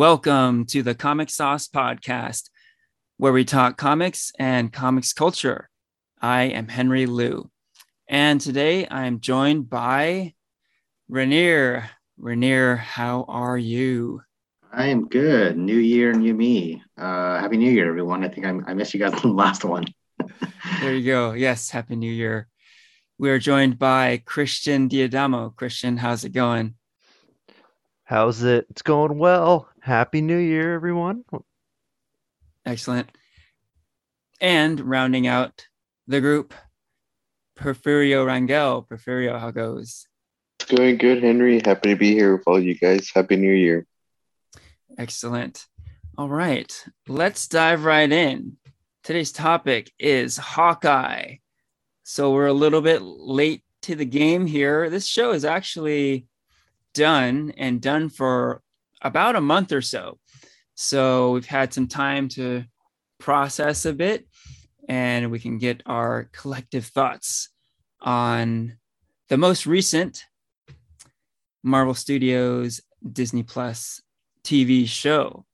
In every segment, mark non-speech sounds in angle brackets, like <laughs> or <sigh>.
Welcome to the Comic Sauce Podcast, where we talk comics and comics culture. I am Henry Liu, and today I am joined by Rainier. Rainier, how are you? I am good. New year, new me. Uh, happy New Year, everyone. I think I, I missed you guys <laughs> on the last one. <laughs> there you go. Yes, Happy New Year. We are joined by Christian Diadamo. Christian, how's it going? How's it? It's going well. Happy New Year, everyone. Excellent. And rounding out the group, Porfirio Rangel. Porfirio, how goes? It's going good, Henry. Happy to be here with all you guys. Happy New Year. Excellent. All right, let's dive right in. Today's topic is Hawkeye. So we're a little bit late to the game here. This show is actually done and done for about a month or so. So we've had some time to process a bit and we can get our collective thoughts on the most recent Marvel Studios Disney Plus TV show.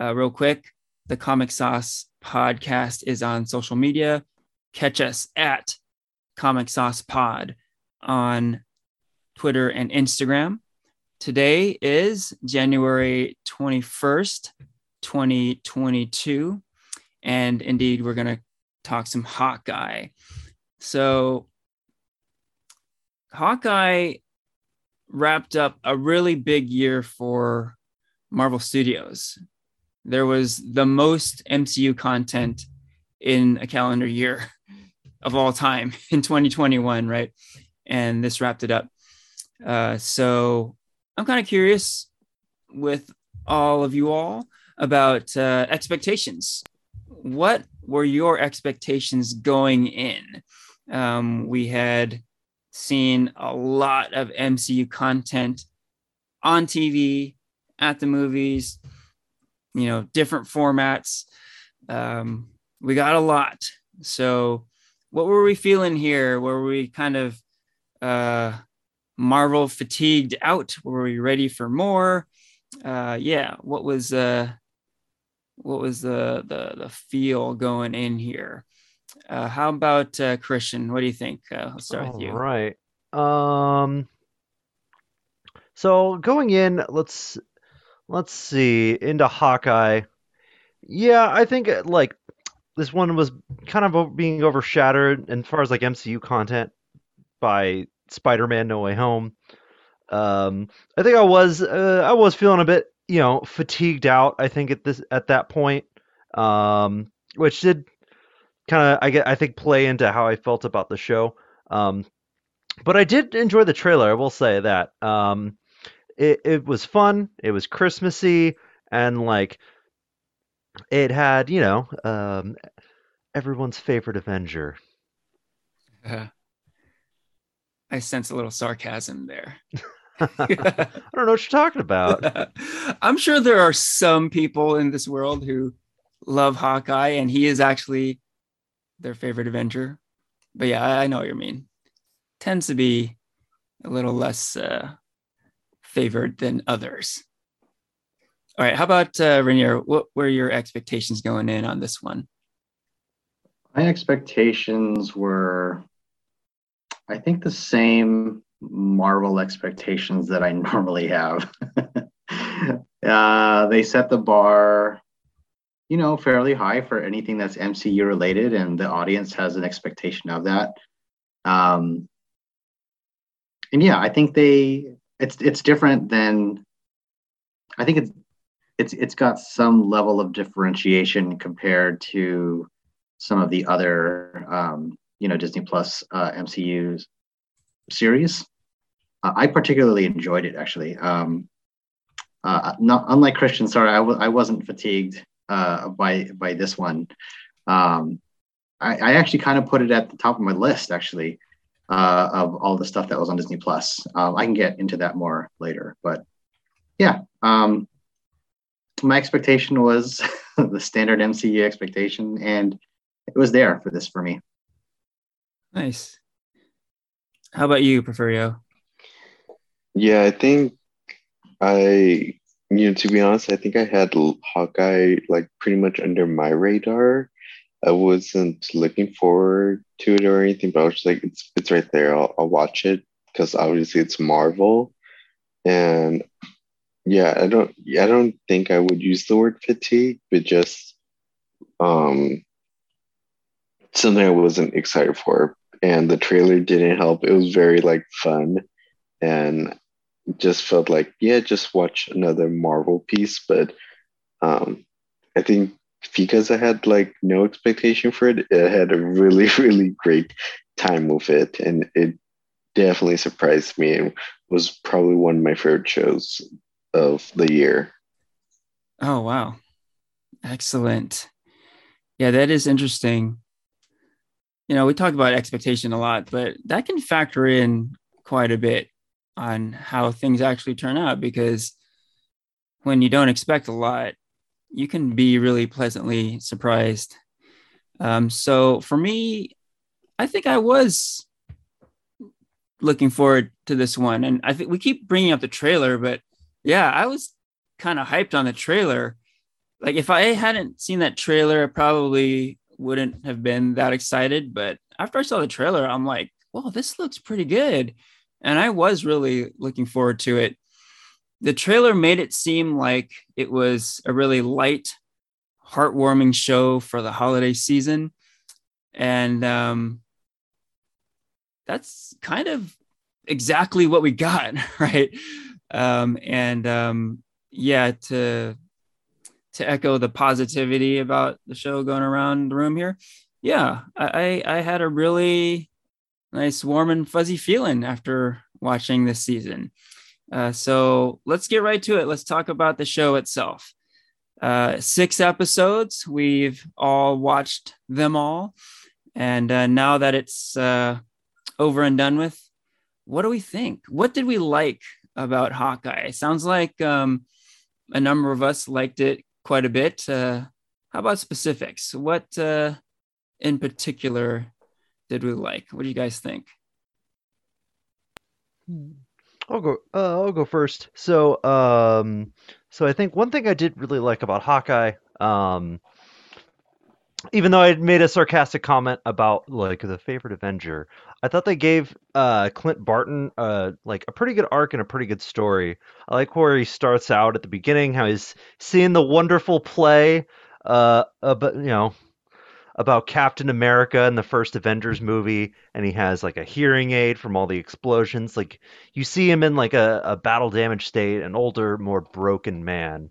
Uh, real quick, the Comic Sauce podcast is on social media. Catch us at Comic Sauce Pod on Twitter, and Instagram. Today is January 21st, 2022. And indeed, we're going to talk some Hawkeye. So, Hawkeye wrapped up a really big year for Marvel Studios. There was the most MCU content in a calendar year <laughs> of all time in 2021, right? And this wrapped it up. Uh, so I'm kind of curious with all of you all about uh, expectations. What were your expectations going in? Um, we had seen a lot of MCU content on TV, at the movies, you know, different formats. Um, we got a lot. So, what were we feeling here? Were we kind of uh, Marvel fatigued out? Were we ready for more? Uh, yeah, what was uh, what was the the the feel going in here? Uh, how about uh, Christian? What do you think? Uh, let's start All with you. Right. Um. So going in, let's let's see into Hawkeye. Yeah, I think uh, like this one was kind of being overshadowed as far as like MCU content by Spider-Man: No Way Home. Um, I think I was uh, I was feeling a bit you know fatigued out. I think at this at that point, um, which did kind of I get I think play into how I felt about the show. Um, but I did enjoy the trailer. I will say that. Um, it it was fun. It was Christmassy and like it had you know um everyone's favorite Avenger. <laughs> I sense a little sarcasm there. <laughs> I don't know what you're talking about. <laughs> I'm sure there are some people in this world who love Hawkeye, and he is actually their favorite Avenger. But yeah, I I know what you mean. Tends to be a little less uh, favored than others. All right, how about uh, Rainier? What were your expectations going in on this one? My expectations were, I think, the same Marvel expectations that I <laughs> normally have. <laughs> uh, they set the bar, you know, fairly high for anything that's MCU related, and the audience has an expectation of that. Um, and yeah, I think they it's it's different than I think it's it's it's got some level of differentiation compared to some of the other um, you know Disney Plus uh, MCU series. Uh, I particularly enjoyed it actually. Um, uh, not unlike Christian, sorry, I w- I wasn't fatigued uh, by by this one. Um, I, I actually kind of put it at the top of my list actually uh, of all the stuff that was on Disney Plus. Um, I can get into that more later, but yeah, um, my expectation was <laughs> the standard MCU expectation, and it was there for this for me. Nice. How about you, Porfirio? Yeah, I think I you know, to be honest, I think I had Hawkeye like pretty much under my radar. I wasn't looking forward to it or anything, but I was just like, it's it's right there. I'll, I'll watch it because obviously it's Marvel, and yeah, I don't I don't think I would use the word fatigue, but just um something I wasn't excited for. And the trailer didn't help. It was very like fun and just felt like, yeah, just watch another Marvel piece. But um I think because I had like no expectation for it, I had a really, <laughs> really great time with it. And it definitely surprised me and was probably one of my favorite shows of the year. Oh, wow. Excellent. Yeah, that is interesting. You know, we talk about expectation a lot, but that can factor in quite a bit on how things actually turn out because when you don't expect a lot, you can be really pleasantly surprised. Um, so for me, I think I was looking forward to this one. And I think we keep bringing up the trailer, but yeah, I was kind of hyped on the trailer. Like if I hadn't seen that trailer, I probably wouldn't have been that excited. But after I saw the trailer, I'm like, well, this looks pretty good. And I was really looking forward to it. The trailer made it seem like it was a really light, heartwarming show for the holiday season. And um, that's kind of exactly what we got, <laughs> right? Um, and um, yeah, to to echo the positivity about the show going around the room here, yeah, I I had a really nice, warm and fuzzy feeling after watching this season. Uh, so let's get right to it. Let's talk about the show itself. Uh, six episodes. We've all watched them all, and uh, now that it's uh, over and done with, what do we think? What did we like about Hawkeye. Sounds like um, a number of us liked it quite a bit. Uh, how about specifics? What uh, in particular did we like? What do you guys think? I'll go. Uh, I'll go first. So, um, so I think one thing I did really like about Hawkeye, um, even though I made a sarcastic comment about like the favorite Avenger, I thought they gave uh, Clint Barton uh, like a pretty good arc and a pretty good story. I like where he starts out at the beginning, how he's seeing the wonderful play, uh, about you know, about Captain America in the first Avengers movie, and he has like a hearing aid from all the explosions. Like you see him in like a, a battle damaged state, an older, more broken man.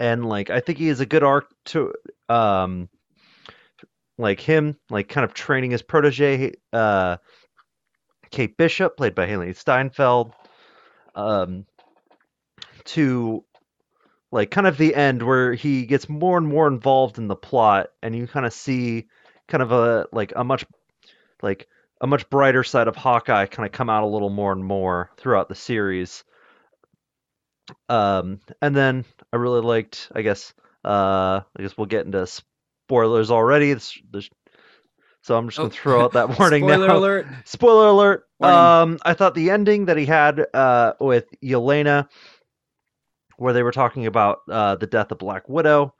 And like I think he has a good arc to um like him, like kind of training his protege, uh, Kate Bishop, played by Hailee Steinfeld, um, to like kind of the end where he gets more and more involved in the plot, and you kind of see kind of a like a much like a much brighter side of Hawkeye kind of come out a little more and more throughout the series. Um, and then I really liked, I guess, uh, I guess we'll get into spoilers already. So I'm just gonna oh, throw out that <laughs> warning spoiler now. alert! Spoiler alert! Um, I thought the ending that he had uh, with Yelena, where they were talking about uh, the death of Black Widow,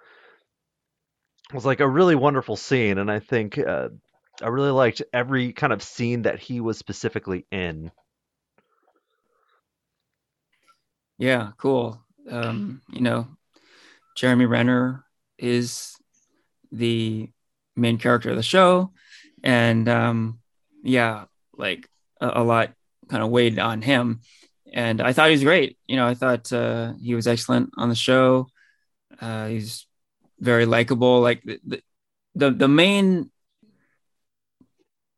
was like a really wonderful scene, and I think uh, I really liked every kind of scene that he was specifically in. Yeah, cool. Um, you know, Jeremy Renner is the main character of the show, and um, yeah, like a, a lot kind of weighed on him. And I thought he was great. You know, I thought uh, he was excellent on the show. Uh, he's very likable. Like the, the the main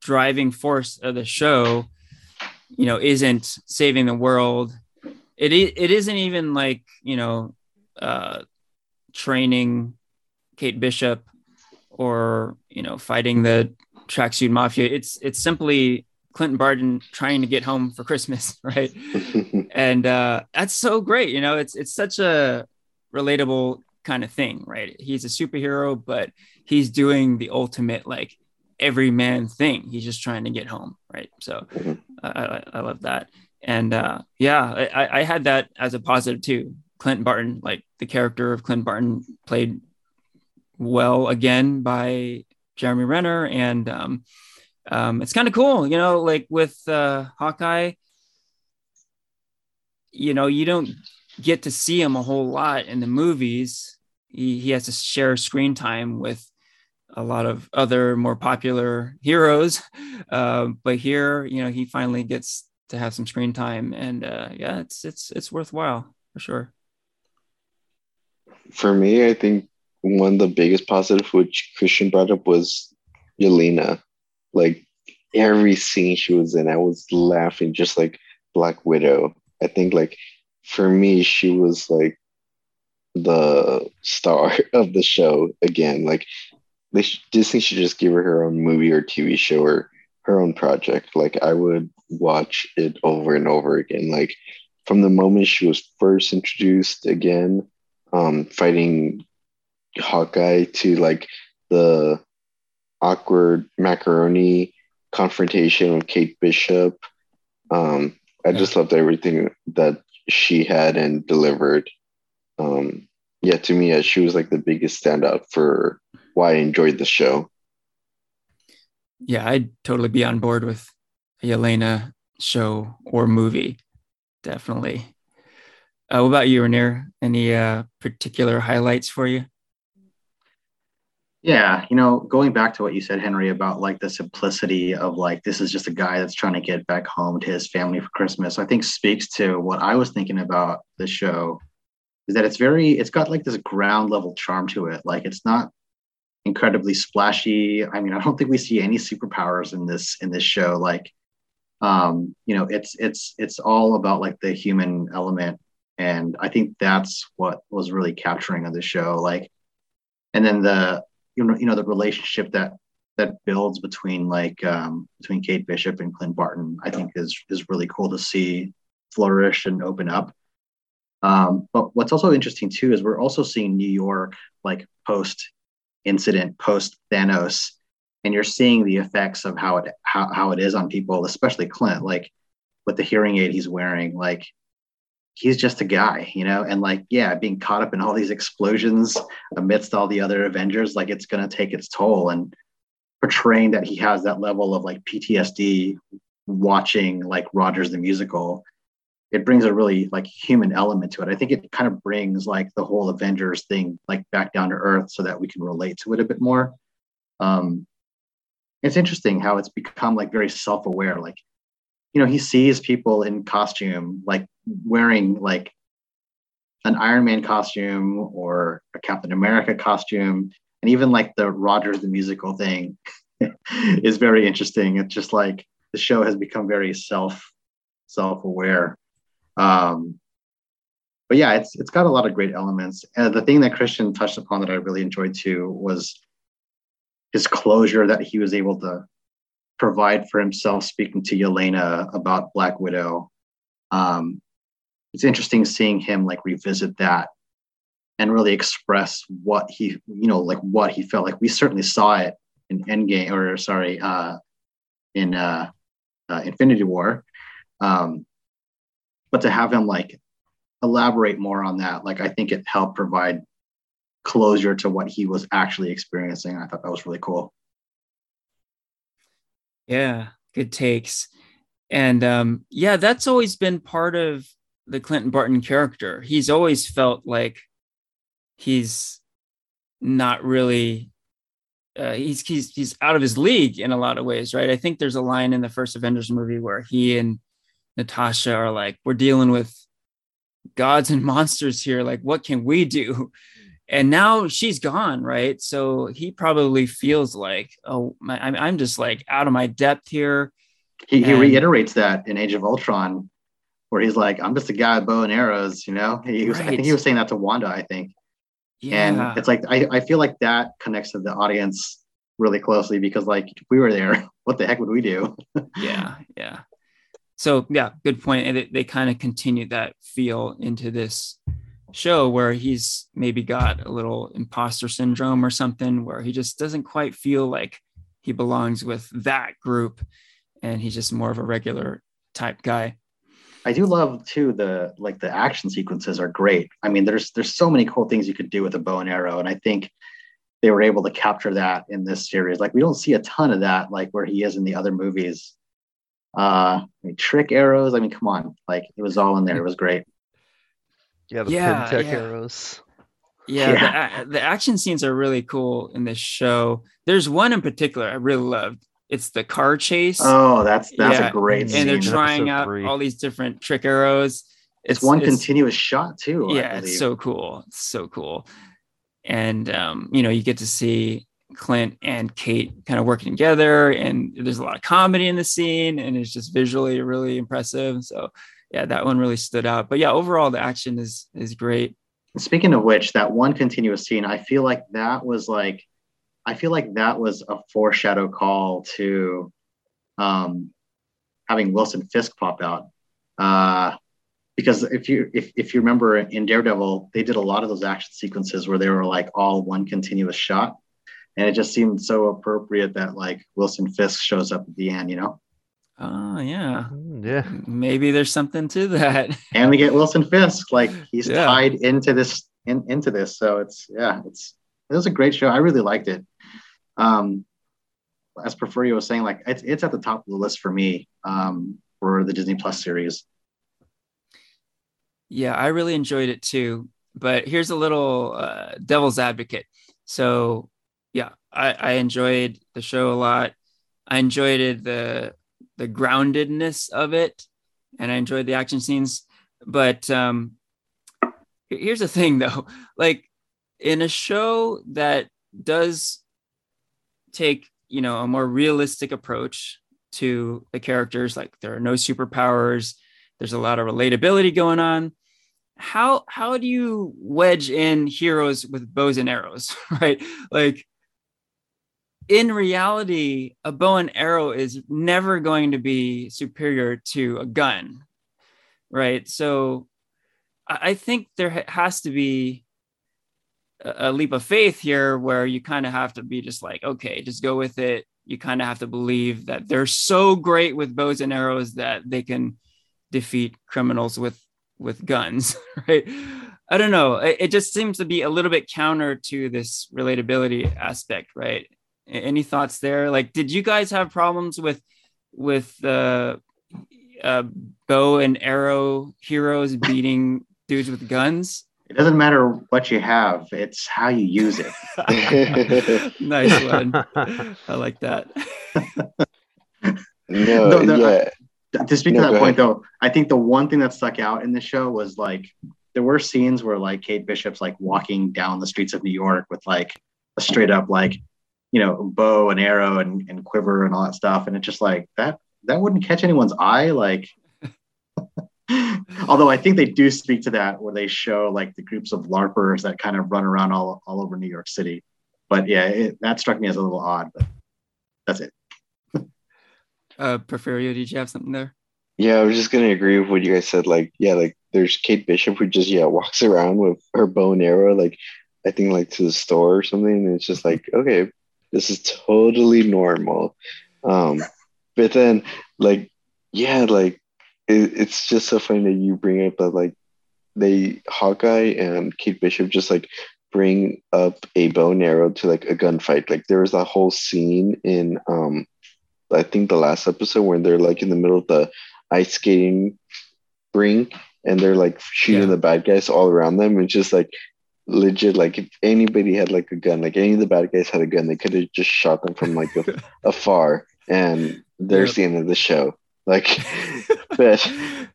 driving force of the show, you know, isn't saving the world. It it isn't even like you know, uh, training Kate Bishop or you know fighting the tracksuit mafia. It's it's simply Clinton Barton trying to get home for Christmas, <laughs> right? <laughs> and uh, that's so great. You know, it's it's such a relatable kind of thing, right? He's a superhero, but he's doing the ultimate like every man thing. He's just trying to get home, right? So uh, I, I love that. And uh, yeah, I, I had that as a positive too. Clint Barton, like the character of Clint Barton, played well again by Jeremy Renner, and um, um, it's kind of cool, you know, like with uh, Hawkeye. You know, you don't get to see him a whole lot in the movies. He, he has to share screen time with a lot of other more popular heroes. <laughs> Uh, but here, you know, he finally gets to have some screen time, and uh, yeah, it's it's it's worthwhile for sure. For me, I think one of the biggest positive, which Christian brought up, was Yelena. Like every scene she was in, I was laughing just like Black Widow. I think like for me, she was like the star <laughs> of the show again. Like they Disney should just give her her own movie or TV show or her own project. Like I would watch it over and over again. Like from the moment she was first introduced again, um, fighting Hawkeye to like the awkward macaroni confrontation with Kate Bishop. Um, I just loved everything that she had and delivered. Um, yeah, to me, yeah, she was like the biggest standout for why I enjoyed the show. Yeah, I'd totally be on board with a Yelena show or movie. Definitely. Uh, what about you, Rainier? Any uh, particular highlights for you? Yeah, you know, going back to what you said, Henry, about like the simplicity of like this is just a guy that's trying to get back home to his family for Christmas, I think speaks to what I was thinking about the show is that it's very, it's got like this ground level charm to it. Like it's not incredibly splashy. I mean, I don't think we see any superpowers in this in this show. Like, um, you know, it's it's it's all about like the human element, and I think that's what was really capturing of the show. Like, and then the you know you know the relationship that that builds between like um, between Kate Bishop and Clint Barton, I think is is really cool to see flourish and open up. Um, but what's also interesting too is we're also seeing New York like post incident, post Thanos, and you're seeing the effects of how it how, how it is on people, especially Clint, like with the hearing aid he's wearing, like he's just a guy, you know, and like, yeah, being caught up in all these explosions amidst all the other Avengers, like it's to take its toll. And portraying that he has that level of like PTSD watching like Rogers the musical, it brings a really like human element to it. I think it kind of brings like the whole Avengers thing like back down to earth so that we can relate to it a bit more. Um, it's interesting how it's become like very self-aware. Like you know, he sees people in costume, like wearing like an Iron Man costume or a Captain America costume, and even like the Rogers the musical thing <laughs> is very interesting. It's just like the show has become very self self aware. Um, but yeah, it's it's got a lot of great elements. And the thing that Christian touched upon that I really enjoyed too was his closure that he was able to provide for himself speaking to Yelena about Black Widow. Um, it's interesting seeing him like revisit that and really express what he, you know, like what he felt like. We certainly saw it in Endgame, or sorry, uh, in uh, uh, Infinity War. Um, but to have him like elaborate more on that, like I think it helped provide closure to what he was actually experiencing. I thought that was really cool. Yeah, good takes. And um, yeah, that's always been part of the Clinton Barton character. He's always felt like he's not really uh, he's he's he's out of his league in a lot of ways, right? I think there's a line in the first Avengers movie where he and Natasha are like, "We're dealing with gods and <laughs> monsters here. Like, what can we do?" and now she's gone right so he probably feels like oh my, i'm just like out of my depth here he, and, he reiterates that in age of ultron where he's like i'm just a guy with bow and arrows you know he was, right. i think he was saying that to wanda i think yeah. and it's like I, I feel like that connects to the audience really closely because like if we were there <laughs> what the heck would we do yeah <laughs> yeah so yeah good point and they, they kind of continue that feel into this show where he's maybe got a little imposter syndrome or something where he just doesn't quite feel like he belongs with that group and he's just more of a regular type guy I do love too the like the action sequences are great. I mean, there's there's so many cool things you could do with a bow and arrow, and I think they were able to capture that in this series. Like we don't see a ton of that, like where he is in the other movies. Uh, trick arrows. I mean, come on, like it was all in there. It was great. Yeah, the Yeah, Pym Tech yeah. arrows. Yeah, Yeah. The, the action scenes are really cool in this show. There's one in particular I really loved. It's the car chase, Oh, that's that's Yeah, a great and scene. and they're trying out three. all these different trick arrows. it's, one continuous shot too. Yeah, it's so cool. It's so cool. And um, you know, you get to see Clint and Kate kind of working together, and there's a lot of comedy in the scene, and it's just visually really impressive. So yeah, that one really stood out. But yeah, overall the action is is great. Speaking of which, that one continuous scene, I feel like that was like, I feel like that was a foreshadow call to um, having Wilson Fisk pop out. Uh, because if you if, if you remember in Daredevil, they did a lot of those action sequences where they were like all one continuous shot, and it just seemed so appropriate that like Wilson Fisk shows up at the end, you know. Oh yeah. Mm, yeah. Maybe there's something to that. <laughs> and we get Wilson Fisk. Like he's Yeah. tied into this in, into this. So it's yeah, it's it was a great show. I really liked it. Um, as Porfirio was saying, like it's it's at the top of the list for me um, for the Disney Plus series. Yeah, I really enjoyed it too. But here's a little uh, devil's advocate. So, yeah, I, I enjoyed the show a lot. I enjoyed the the groundedness of it, and I enjoyed the action scenes. But um, here's the thing, though, <laughs> like in a show that does take you know a more realistic approach to the characters, like there are no superpowers, there's a lot of relatability going on how how do you wedge in heroes with bows and arrows <laughs> right like in reality a bow and arrow is never going to be superior to a gun right? So i think there has to be a leap of faith here where you kind of have to be just like okay just go with it. You kind of have to believe that they're so great with bows and arrows that they can defeat criminals with with guns <laughs> right? I don't know. It, just seems to be a little bit counter to this relatability aspect right any thoughts there like did you guys have problems with with uh, uh bow and arrow heroes beating <laughs> dudes with guns It doesn't matter what you have; it's how you use it. <laughs> nice one i like that <laughs> no, No, no, yeah. to speak No, to that point ahead. though, I think the one thing that stuck out in the show was like there were scenes where like Kate Bishop's like walking down the streets of New York with like a straight up like you know bow and arrow and, and quiver and all that stuff, and it's just like that that wouldn't catch anyone's eye. Like, <laughs> although I think they do speak to that where they show like the groups of larpers that kind of run around all all over New York City. But yeah, it, that struck me as a little odd. But that's it. <laughs> uh porfirio did you have something there Yeah, I was just gonna agree with what you guys said. Like, yeah, like there's Kate Bishop who just yeah walks <laughs> around with her bow and arrow, like I think like to the store or something. And it's just like, okay, this is totally normal. Um, but then like, yeah, like it, it's just so funny that you bring up that like they Hawkeye and Kate Bishop just like bring up a bow and arrow to like a gunfight. Like there was that whole scene in um I think the last episode when they're like in the middle of the ice skating rink and they're like shooting Yeah. the bad guys all around them. It's just like legit, like if anybody had like a gun, like any of the bad guys had a gun, they could have just shot them from like a, <laughs> afar. And there's Yep. the end of the show. Like, <laughs> but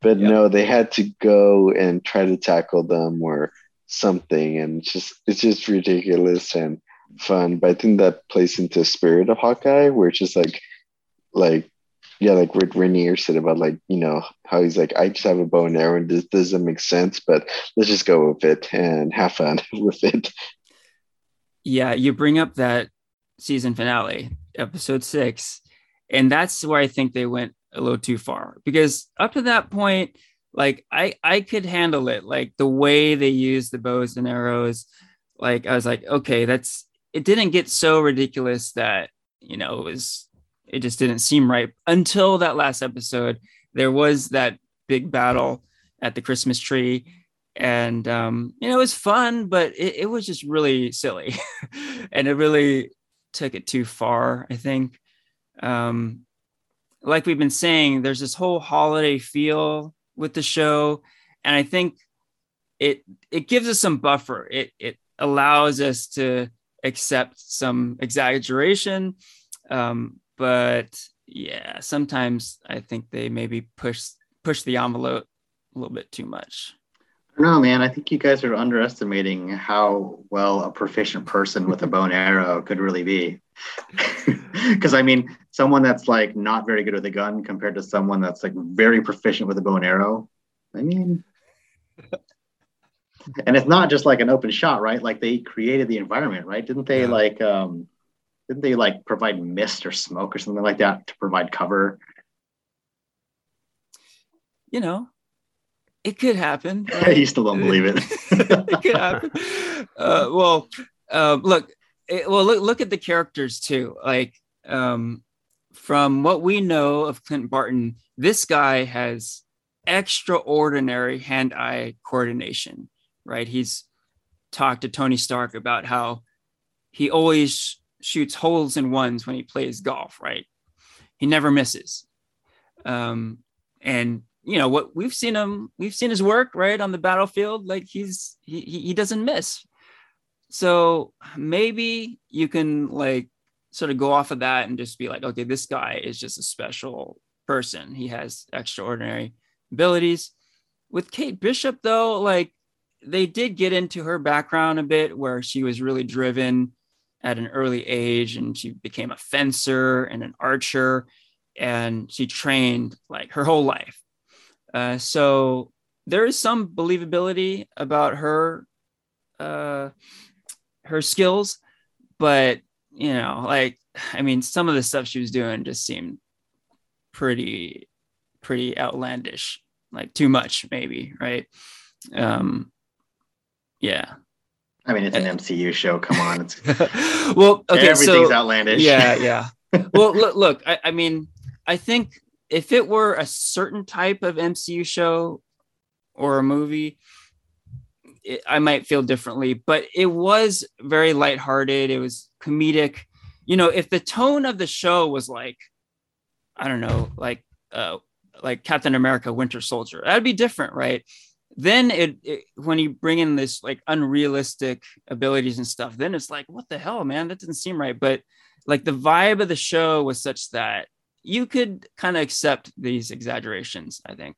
but Yep. no, they had to go and try to tackle them or something, and it's just it's just ridiculous and fun. But I think that plays into the spirit of Hawkeye, where it's just like like yeah, like what Rainier said about like, you know, how he's like, I just have a bow and arrow and this doesn't make sense, but let's just go with it and have fun <laughs> with it. yeah, you bring up that season finale, episode six, and that's where I think they went a little too far because up to that point, like I I could handle it, like the way they used the bows and arrows, like I was like, okay, that's it didn't get so ridiculous that you know it was it just didn't seem right until that last episode. There was that big battle at the Christmas tree. And um, you know, it was fun, but it, it was just really silly. <laughs> and it really took it too far, I think. Um, like we've been saying, there's this whole holiday feel with the show. And I think it it gives us some buffer. It it allows us to accept some exaggeration. Um, but yeah, sometimes I think they maybe push push the envelope a little bit too much. No, man, I think you guys are underestimating how well a proficient person with a bow and arrow could really be. <laughs> Because I mean, someone that's like not very good with a gun compared to someone that's like very proficient with a bow and arrow. I mean, and it's not just like an open shot, right? Like they created the environment, right? Didn't they yeah. like um didn't they like provide mist or smoke or something like that to provide cover? You know, it could happen. Right? <laughs> you still don't believe it. <laughs> it could happen. Uh, well, uh, look, it, well, look, look at the characters too. Like, um, from what we know of Clint Barton, this guy has extraordinary hand-eye coordination. Right? He's talked to Tony Stark about how he always shoots holes in ones when he plays golf. Right? He never misses. Um, and you know what we've seen him we've seen his work right on the battlefield like he's he he doesn't miss so maybe you can like sort of go off of that and just be like okay this guy is just a special person he has extraordinary abilities with kate bishop though like they did get into her background a bit where she was really driven at an early age and she became a fencer and an archer and she trained like her whole life uh, so there is some believability about her uh, her skills, but you know, like I mean, some of the stuff she was doing just seemed pretty pretty outlandish, like too much maybe, right? Um, yeah. I mean, it's an MCU show. Come on, it's <laughs> well, okay, everything's so, outlandish. Yeah, <laughs> yeah. well, look, look. I, I mean, I think if it were a certain type of MCU show or a movie, it, I might feel differently. But it was very lighthearted. It was comedic. You know, if the tone of the show was like, I don't know, like uh, like Captain America: Winter Soldier, that'd be different, right? Then it, it when you bring in this like unrealistic abilities and stuff, then it's like, what the hell, man? That doesn't seem right. But like the vibe of the show was such that you could kind of accept these exaggerations, I think.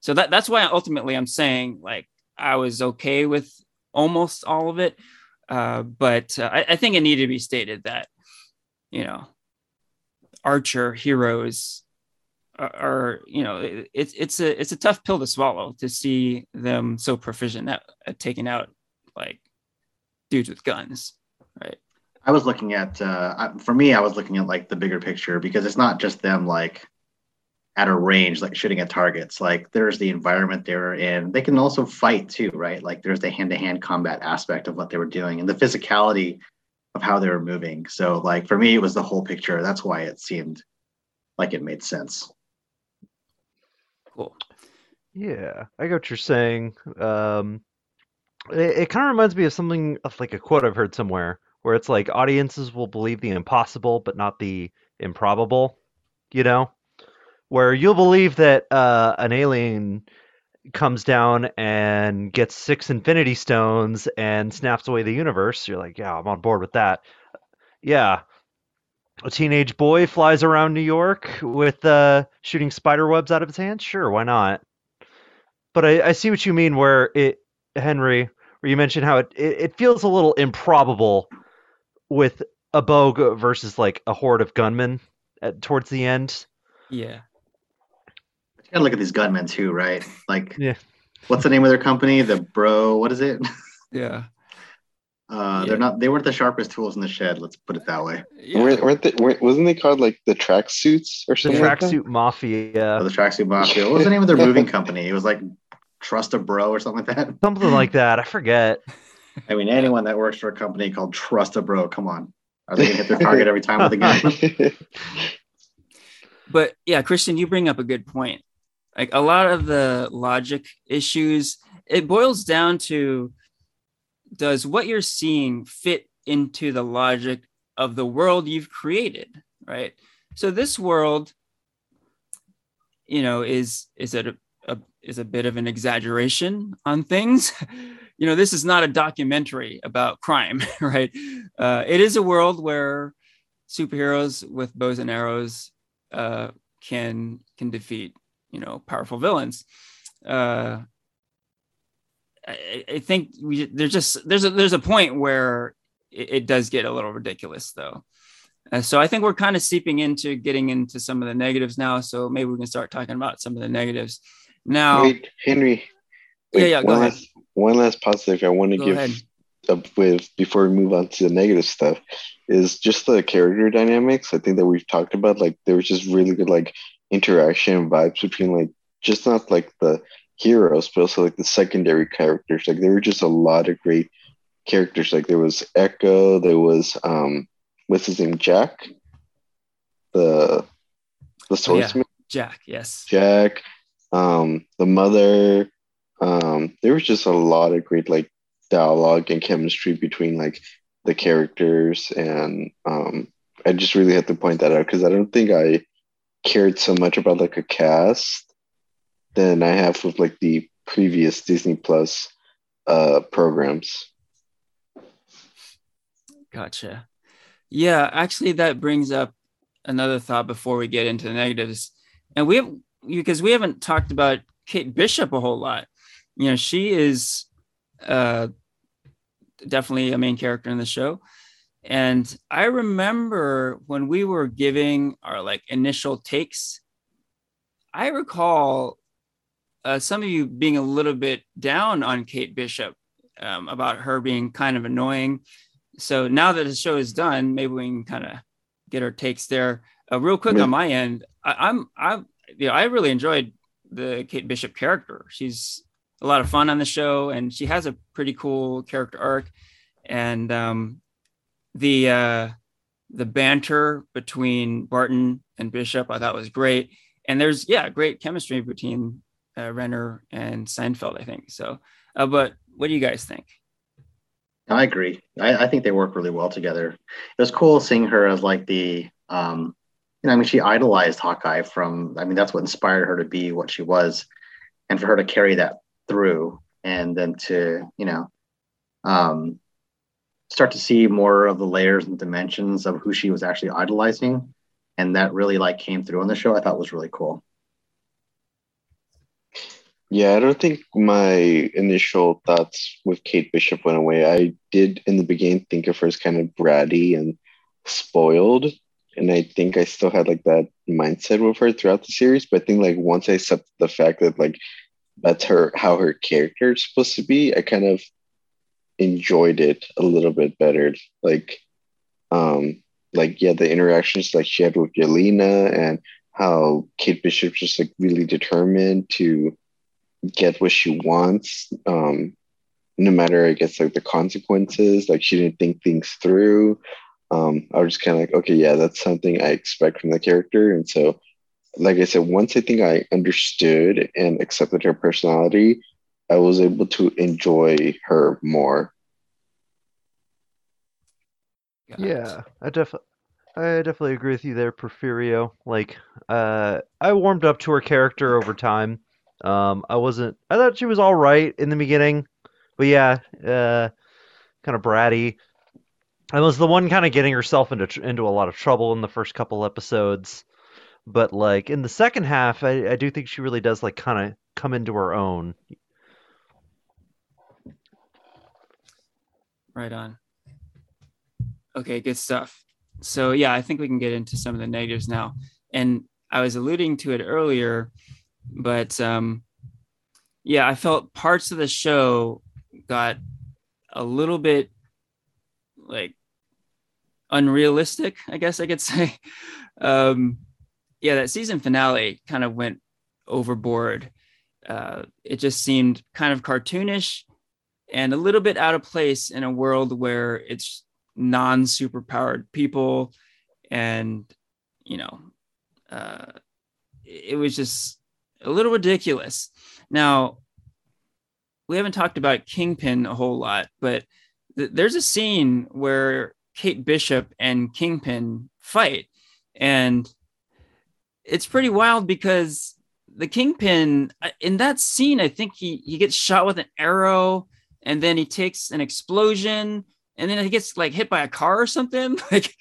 So that that's why ultimately I'm saying like I was okay with almost all of it, uh, but uh, I, I think it needed to be stated that you know archer heroes are, you know it's it's a it's a tough pill to swallow to see them so proficient at, at taking out like dudes with guns right I was looking at uh, for me, I was looking at like the bigger picture because it's not just them like at a range like shooting at targets. Like there's the environment they were in. They can also fight too, right? Like there's the hand-to-hand combat aspect of what they were doing and the physicality of how they were moving. So like for me, it was the whole picture. That's why it seemed like it made sense. Cool. Yeah, I get what you're saying. Um, it, it kind of reminds me of something of like a quote I've heard somewhere where it's like audiences will believe the impossible but not the improbable, you know? Where you'll believe that uh, an alien comes down and gets six infinity stones and snaps away the universe. You're like, yeah, I'm on board with that. Yeah. A teenage boy flies around New York with uh, shooting spider webs out of his hands. Sure, why not? But I, I see what you mean. Where it, Henry, where you mentioned how it, it, it feels a little improbable with a bow versus like a horde of gunmen at, towards the end. Yeah. You gotta look at these gunmen too, right? Like, yeah. What's the name of their company? The Bro, what is it? <laughs> Yeah. Uh, yeah. They're not. They weren't the sharpest tools in the shed. Let's put it that way. Yeah. Weren't, weren't they? Weren't, wasn't they called like the tracksuits or something? The tracksuit like mafia. Oh, the tracksuit mafia. What was the name of their moving company? It was like Trust a Bro or something like that. <laughs> Something like that. I forget. I mean, anyone that works for a company called Trust a Bro, come on. Are they going to hit their target every time with a gun? <laughs> but yeah, Christian, you bring up a good point. like a lot of the logic issues it boils down to does what you're seeing fit into the logic of the world you've created right? So this world you know is is a, a is a bit of an exaggeration on things. <laughs> You know this is not a documentary about crime <laughs> right? Uh, it is a world where superheroes with bows and arrows uh, can can defeat you know powerful villains. Uh, I, I, think we there's just there's a there's a point where it, it does get a little ridiculous though uh, so I think we're kind of seeping into getting into some of the negatives now. So maybe we can start talking about some of the negatives now. Wait, Henry. Wait, yeah, yeah. Go one ahead. last, one last positive I want to Go give ahead. up with before we move on to the negative stuff is just the character dynamics. I think that we've talked about like there was just really good like interaction and vibes between like just not like the heroes, but also like the secondary characters. Like there were just a lot of great characters. Like there was Echo, there was um what's his name, Jack, the the Oh, yeah. swordsman, Jack, yes. Jack, um, the mother. Um, there was just a lot of great like dialogue and chemistry between like the characters, and um, I just really had to point that out because I don't think I cared so much about like a cast than I have with like the previous Disney Plus uh programs. Gotcha. Yeah, actually, that brings up another thought before we get into the negatives. And we have, because we haven't talked about Kate Bishop a whole lot. You know, she is uh, definitely a main character in the show. And I remember when we were giving our like initial takes, I recall uh, some of you being a little bit down on Kate Bishop um, about her being kind of annoying so now that the show is done, maybe we can kind of get our takes there. Uh, real quick Yeah. on my end, I, I'm I'm you know I really enjoyed the Kate Bishop character. She's a lot of fun on the show, and she has a pretty cool character arc. And um, the uh, the banter between Barton and Bishop, I thought was great. And there's yeah, great chemistry between uh, Renner and Seinfeld, I think. So, uh, but what do you guys think? I agree. I, I think they work really well together. It was cool seeing her as like the, um, you know, I mean, she idolized Hawkeye from, I mean, that's what inspired her to be what she was, and for her to carry that through, and then to, you know, um, start to see more of the layers and dimensions of who she was actually idolizing, and that really like came through on the show. I thought was really cool. Yeah, I don't think my initial thoughts with Kate Bishop went away. I did in the beginning think of her as kind of bratty and spoiled. And I think I still had like that mindset with her throughout the series. But I think like once I accepted the fact that like that's her how her character is supposed to be, I kind of enjoyed it a little bit better. Like um like yeah, the interactions like she had with Yelena and how Kate Bishop's just like really determined to get what she wants um no matter i guess like the consequences like she didn't think things through um i was just kind of like okay yeah that's something i expect from the character and so like i said once i think i understood and accepted her personality i was able to enjoy her more Yeah, I definitely. I definitely agree with you there, Porfirio. Like, uh, I warmed up to her character over time. Um, I wasn't. I thought she was all right in the beginning, but yeah, uh, kind of bratty. I was the one kind of getting herself into into a lot of trouble in the first couple episodes, but like in the second half, I, I do think she really does like kind of come into her own. Right on. Okay, good stuff. So yeah, I think we can get into some of the negatives now. And I was alluding to it earlier, but um yeah, I felt parts of the show got a little bit like unrealistic, I guess I could <laughs> say. Um yeah, that season finale kind of went overboard. Uh it just seemed kind of cartoonish and a little bit out of place in a world where it's non superpowered people and you know uh, it was just a little ridiculous. Now, we haven't talked about Kingpin a whole lot, but th- there's a scene where Kate Bishop and Kingpin fight, and it's pretty wild because the Kingpin uh, in that scene, I think he he gets shot with an arrow, and then he takes an explosion, and then he gets like hit by a car or something. <laughs> Like,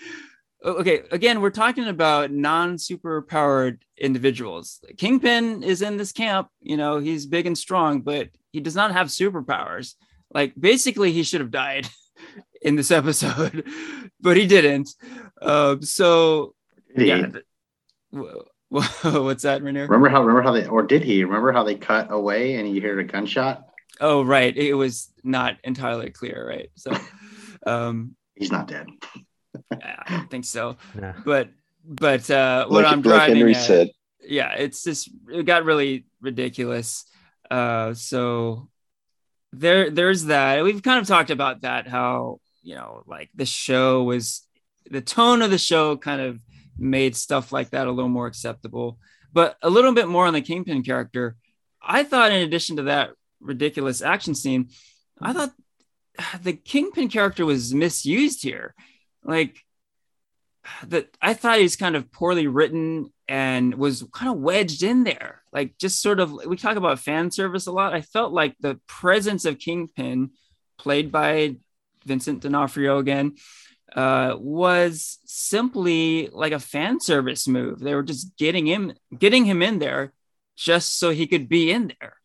okay, again, we're talking about non superpowered individuals. Kingpin is in this camp, you know, he's big and strong, but he does not have superpowers. Like, basically, he should have died <laughs> in this episode, <laughs> but he didn't. Uh, so, yeah. <laughs> What's that, Rainier? Remember how? Remember how they, or did he? Remember how they cut away and you heard a gunshot? Oh, right. It was not entirely clear, right? So, um, he's not dead. I don't think so. Yeah. But, but uh, what like, I'm like driving Henry at, said. yeah, it's just it got really ridiculous. Uh, so there, there's that. We've kind of talked about that. How you know, like the show was the tone of the show kind of made stuff like that a little more acceptable. But a little bit more on the Kingpin character. I thought, in addition to that ridiculous action scene, I thought the Kingpin character was misused here. Like that, I thought he's kind of poorly written and was kind of wedged in there. Like just sort of, we talk about fan service a lot. I felt like the presence of Kingpin, played by Vincent D'Onofrio again, uh, was simply like a fan service move. They were just getting him getting him in there just so he could be in there.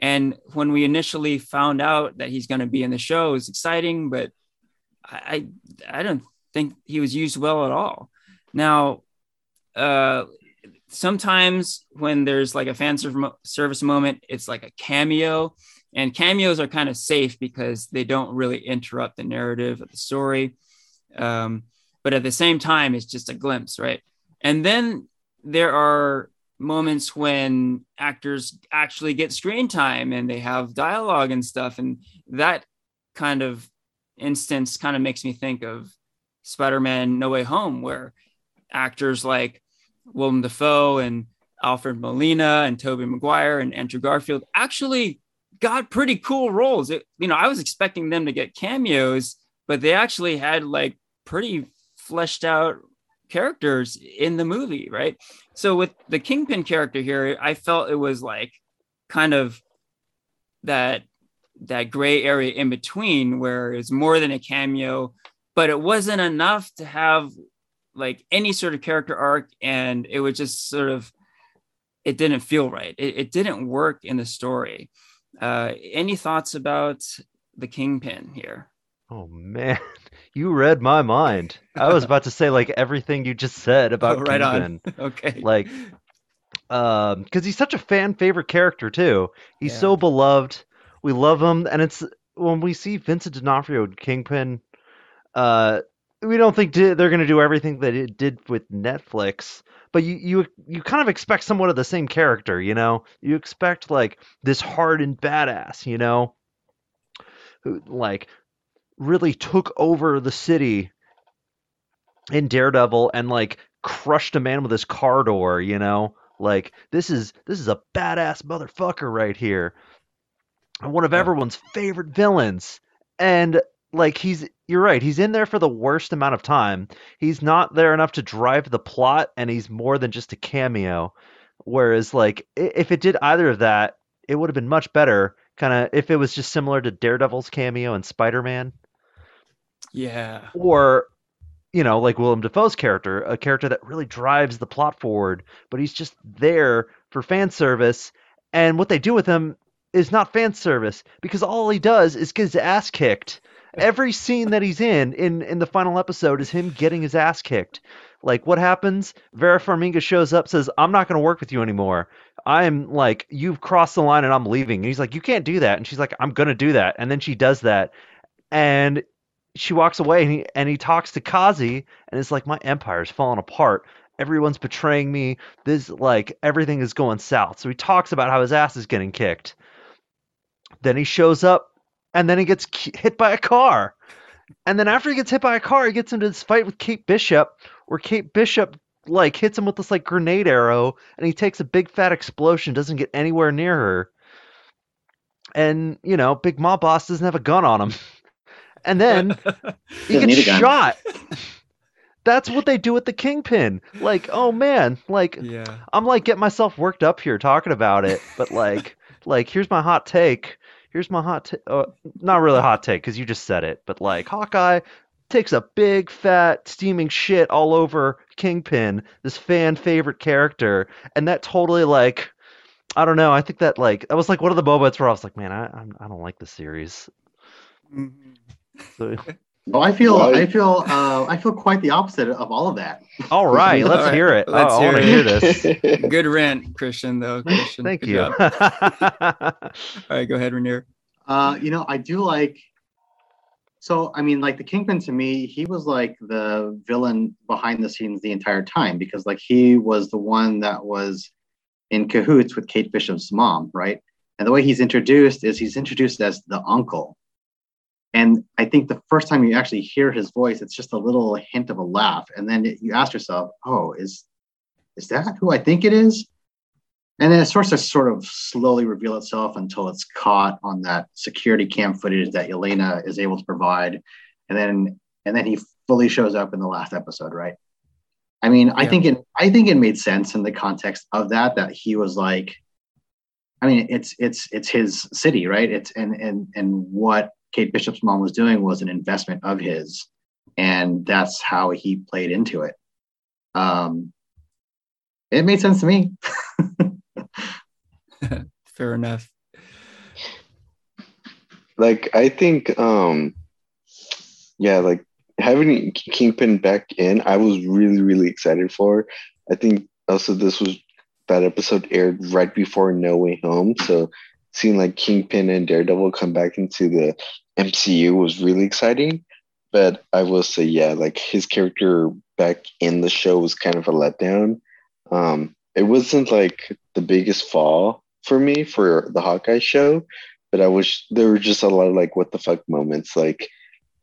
And when we initially found out that he's going to be in the show, it was exciting, but I I don't think he was used well at all. Now, uh, sometimes when there's like a fan service moment, it's like a cameo, and cameos are kind of safe because they don't really interrupt the narrative of the story. Um, but at the same time, it's just a glimpse, right? And then there are moments when actors actually get screen time and they have dialogue and stuff. And that kind of instance kind of makes me think of Spider-Man No Way Home, where actors like Willem Dafoe and Alfred Molina and Tobey Maguire and Andrew Garfield actually got pretty cool roles. It, you know, I was expecting them to get cameos, but they actually had like pretty fleshed out characters in the movie, right? So with the Kingpin character here, I felt it was like kind of that that gray area in between where it's more than a cameo, but it wasn't enough to have like any sort of character arc, and it was just sort of it didn't feel right. It, it didn't work in the story. Uh, any thoughts about the Kingpin here? Oh man, <laughs> you read my mind. I was about to say like everything you just said <laughs> about oh, right Kingpin. On. <laughs> okay. Like um cuz he's such a fan favorite character too. He's yeah. so beloved. We love him and it's when we see Vincent D'Onofrio Kingpin uh we don't think they're going to do everything that it did with Netflix, but you you you kind of expect somewhat of the same character, you know? You expect like this hardened badass, you know? Who like really took over the city in Daredevil and like crushed a man with his car door, you know? Like this is this is a badass motherfucker right here. One of everyone's favorite villains. And like he's you're right, he's in there for the worst amount of time. He's not there enough to drive the plot and he's more than just a cameo. Whereas like if it did either of that, it would have been much better kind of if it was just similar to Daredevil's cameo and Spider-Man. Yeah. Or, you know, like Willem Dafoe's character, a character that really drives the plot forward, but he's just there for fan service. And what they do with him is not fan service because all he does is get his ass kicked. Every scene that he's in in in the final episode is him getting his ass kicked. Like what happens? Vera Farmiga shows up, says, "I'm not going to work with you anymore. I'm like, you've crossed the line, and I'm leaving." And he's like, "You can't do that." And she's like, "I'm going to do that." And then she does that, and she walks away and he and he talks to Kazi and it's like my empire's falling apart. Everyone's betraying me. This like everything is going south. So he talks about how his ass is getting kicked. Then he shows up and then he gets hit by a car. And then after he gets hit by a car, he gets into this fight with Kate Bishop where Kate Bishop like hits him with this like grenade arrow, and he takes a big fat explosion, doesn't get anywhere near her. And you know, Big Mob Boss doesn't have a gun on him. <laughs> And then <laughs> he Doesn't gets need a gun. shot. <laughs> That's what they do with the Kingpin. Like, oh man, like yeah. I'm like getting myself worked up here talking about it, but like, like here's my hot take. Here's my hot, ta- uh, not really a hot take because you just said it, but like Hawkeye takes a big fat steaming shit all over Kingpin, this fan favorite character, and that totally like, I don't know. I think that like that was like one of the moments where I was like, man, I I'm, I don't like the series. So, Well, I feel Why? I feel uh, I feel quite the opposite of all of that. all right, let's All right, hear it. let's I, hear want to it. hear this. <laughs> Good rant, Christian. Though. Christian. Thank Good you. <laughs> All right, go ahead, Rainier. Uh, you know, I do like. So, I mean, like the Kingpin to me, he was like the villain behind the scenes the entire time because, like, he was the one that was in cahoots with Kate Bishop's mom, right? And the way he's introduced is he's introduced as the uncle. And I think the first time you actually hear his voice, it's just a little hint of a laugh, and then you ask yourself, "Oh, is is that who I think it is?" And then it starts to sort of slowly reveal itself until it's caught on that security cam footage that Elena is able to provide, and then and then he fully shows up in the last episode, right? I mean, I think it I think it made sense in the context of that that he was like, I mean, it's it's it's his city, right? It's and and and what Kate Bishop's mom was doing was an investment of his, and that's how he played into it. Um, it made sense to me. <laughs> Fair enough. like I think um yeah, like having Kingpin back in, I was really, really excited for. I think also this was that episode aired right before No Way Home. So seeing like Kingpin and Daredevil come back into the MCU was really exciting. But I will say, yeah, like his character back in the show was kind of a letdown. Um, it wasn't like the biggest fall for me for the Hawkeye show, but I was there were just a lot of like what the fuck moments. Like,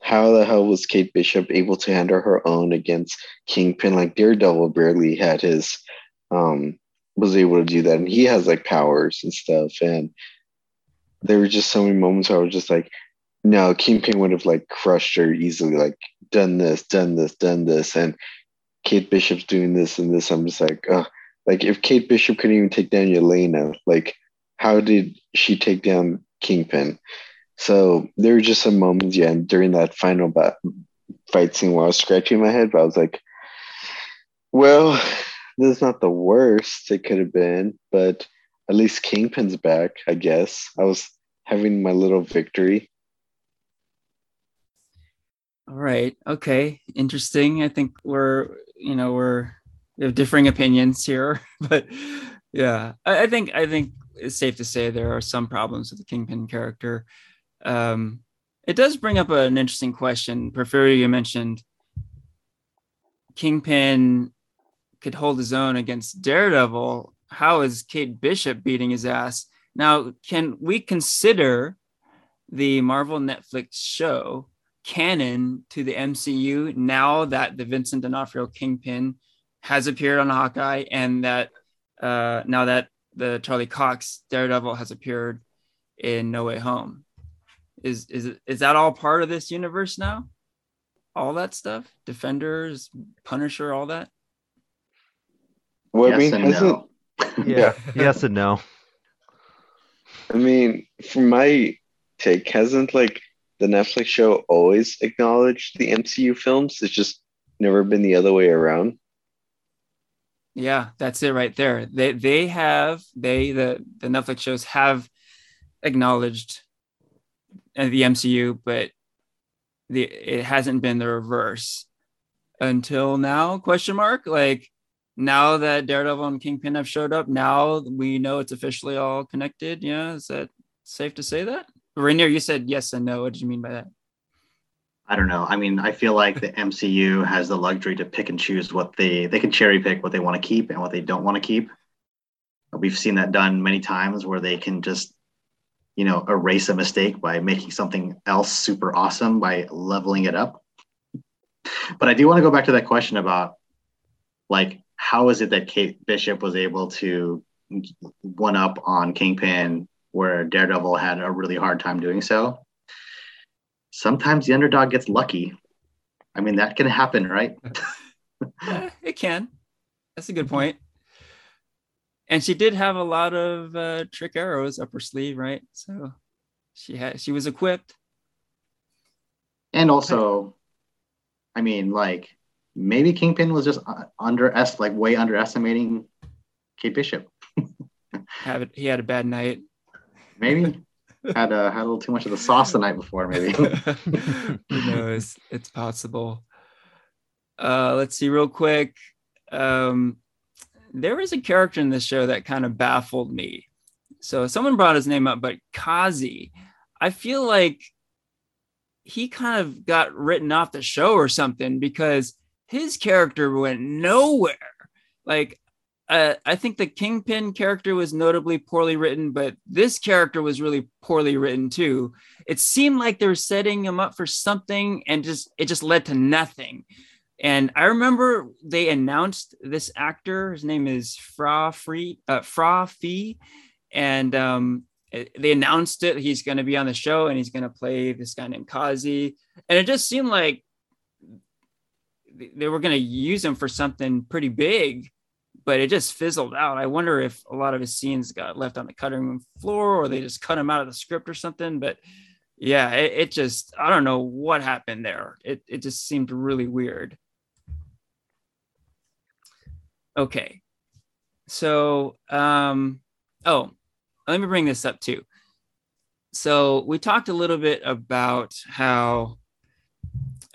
how the hell was Kate Bishop able to handle her own against Kingpin? Like Daredevil barely had his um was able to do that, and he has like powers and stuff. And there were just so many moments where I was just like, no, Kingpin would have like crushed her easily, like done this, done this, done this, and Kate Bishop's doing this and this. I'm just like, oh, like if Kate Bishop couldn't even take down Yelena, like how did she take down Kingpin? So there were just some moments, yeah, and during that final ba- fight scene where I was scratching my head, but I was like, well, this is not the worst it could have been, but at least Kingpin's back, I guess. I was having my little victory. All right. Okay. Interesting. I think we're, you know, we're we have differing opinions here, <laughs> but yeah, I, I think I think it's safe to say there are some problems with the Kingpin character. Um, it does bring up an interesting question. Porfirio, you mentioned Kingpin could hold his own against Daredevil. How is Kate Bishop beating his ass? Now, can we consider the Marvel Netflix show canon to the MCU now that the Vincent D'Onofrio Kingpin has appeared on Hawkeye and that uh, now that the Charlie Cox Daredevil has appeared in No Way Home? Is is it- is that all part of this universe now? All that stuff, Defenders, Punisher, all that. Well, yes I mean, and no. Yeah. <laughs> yes and no. I mean, from my take, hasn't like the Netflix show always acknowledged the MCU films? It's just never been the other way around. Yeah, that's it right there. They they have they the the Netflix shows have acknowledged uh, the MCU, but the it hasn't been the reverse until now? Question mark. Like now that Daredevil and Kingpin have showed up, now we know it's officially all connected. Yeah, is that safe to say that? Rainier, you said yes and no. What did you mean by that? I don't know. I mean, I feel like the MCU has the luxury to pick and choose what they they can cherry pick what they want to keep and what they don't want to keep. We've seen that done many times where they can just, you know, erase a mistake by making something else super awesome by leveling it up. But I do want to go back to that question about like how is it that Kate Bishop was able to one up on Kingpin where Daredevil had a really hard time doing so? Sometimes the underdog gets lucky. I mean, that can happen, right? <laughs> <laughs> yeah, it can. That's a good point. And she did have a lot of uh, trick arrows up her sleeve, right? So she had she was equipped. And also, I mean, like maybe Kingpin was just uh, under like way underestimating Kate Bishop. <laughs> have it, he had a bad night. Maybe had uh, had a little too much of the sauce the night before. Maybe <laughs> who knows? It's possible. Uh, let's see real quick. Um, there was a character in this show that kind of baffled me. So someone brought his name up, but Kazi, I feel like he kind of got written off the show or something because his character went nowhere. Like, uh, I think the Kingpin character was notably poorly written, but this character was really poorly written too. It seemed like they were setting him up for something, and just it just led to nothing. And I remember they announced this actor. His name is Fra Free uh, Fra Fee, and um, they announced it. He's going to be on the show, and he's going to play this guy named Kazi. And it just seemed like they were going to use him for something pretty big, but it just fizzled out. I wonder if a lot of his scenes got left on the cutting room floor, or they just cut him out of the script or something. But yeah, it, it just I don't know what happened there. It it just seemed really weird. Okay. So, um, oh, let me bring this up too. So, we talked a little bit about how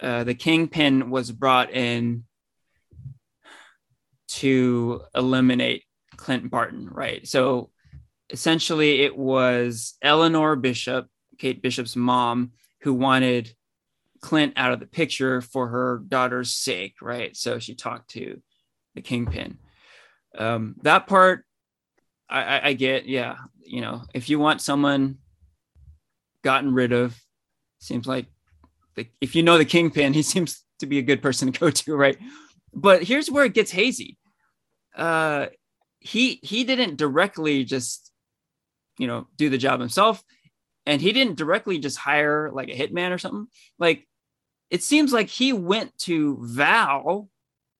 uh, the kingpin was brought in to eliminate Clint Barton, right? So, essentially, it was Eleanor Bishop, Kate Bishop's mom, who wanted Clint out of the picture for her daughter's sake, right? So, she talked to the kingpin. Um, that part I, I, I get, yeah. You know, if you want someone gotten rid of, seems like the, if you know the kingpin, he <laughs> seems to be a good person to go to, right? But here's where it gets hazy. Uh, he he didn't directly just, you know, do the job himself, and he didn't directly just hire like a hitman or something. Like, it seems like he went to Val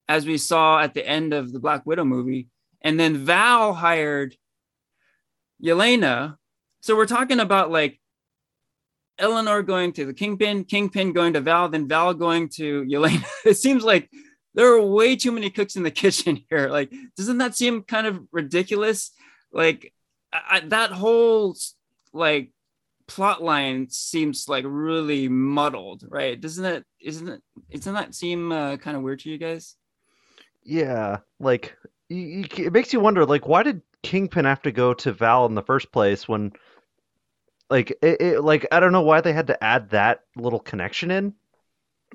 as we saw at the end of the Black Widow movie. And then Val hired Yelena. So we're talking about like Eleanor going to the Kingpin, Kingpin going to Val, then Val going to Yelena. <laughs> It seems like there are way too many cooks in the <laughs> kitchen here. Like, doesn't that seem kind of ridiculous? Like, I, that whole like plot line seems like really muddled, right? Doesn't it? Isn't it? Doesn't that seem uh, kind of weird to you guys? Yeah, like it makes you wonder, like, why did Kingpin have to go to Val in the first place when, like, it, it like I don't know why they had to add that little connection in,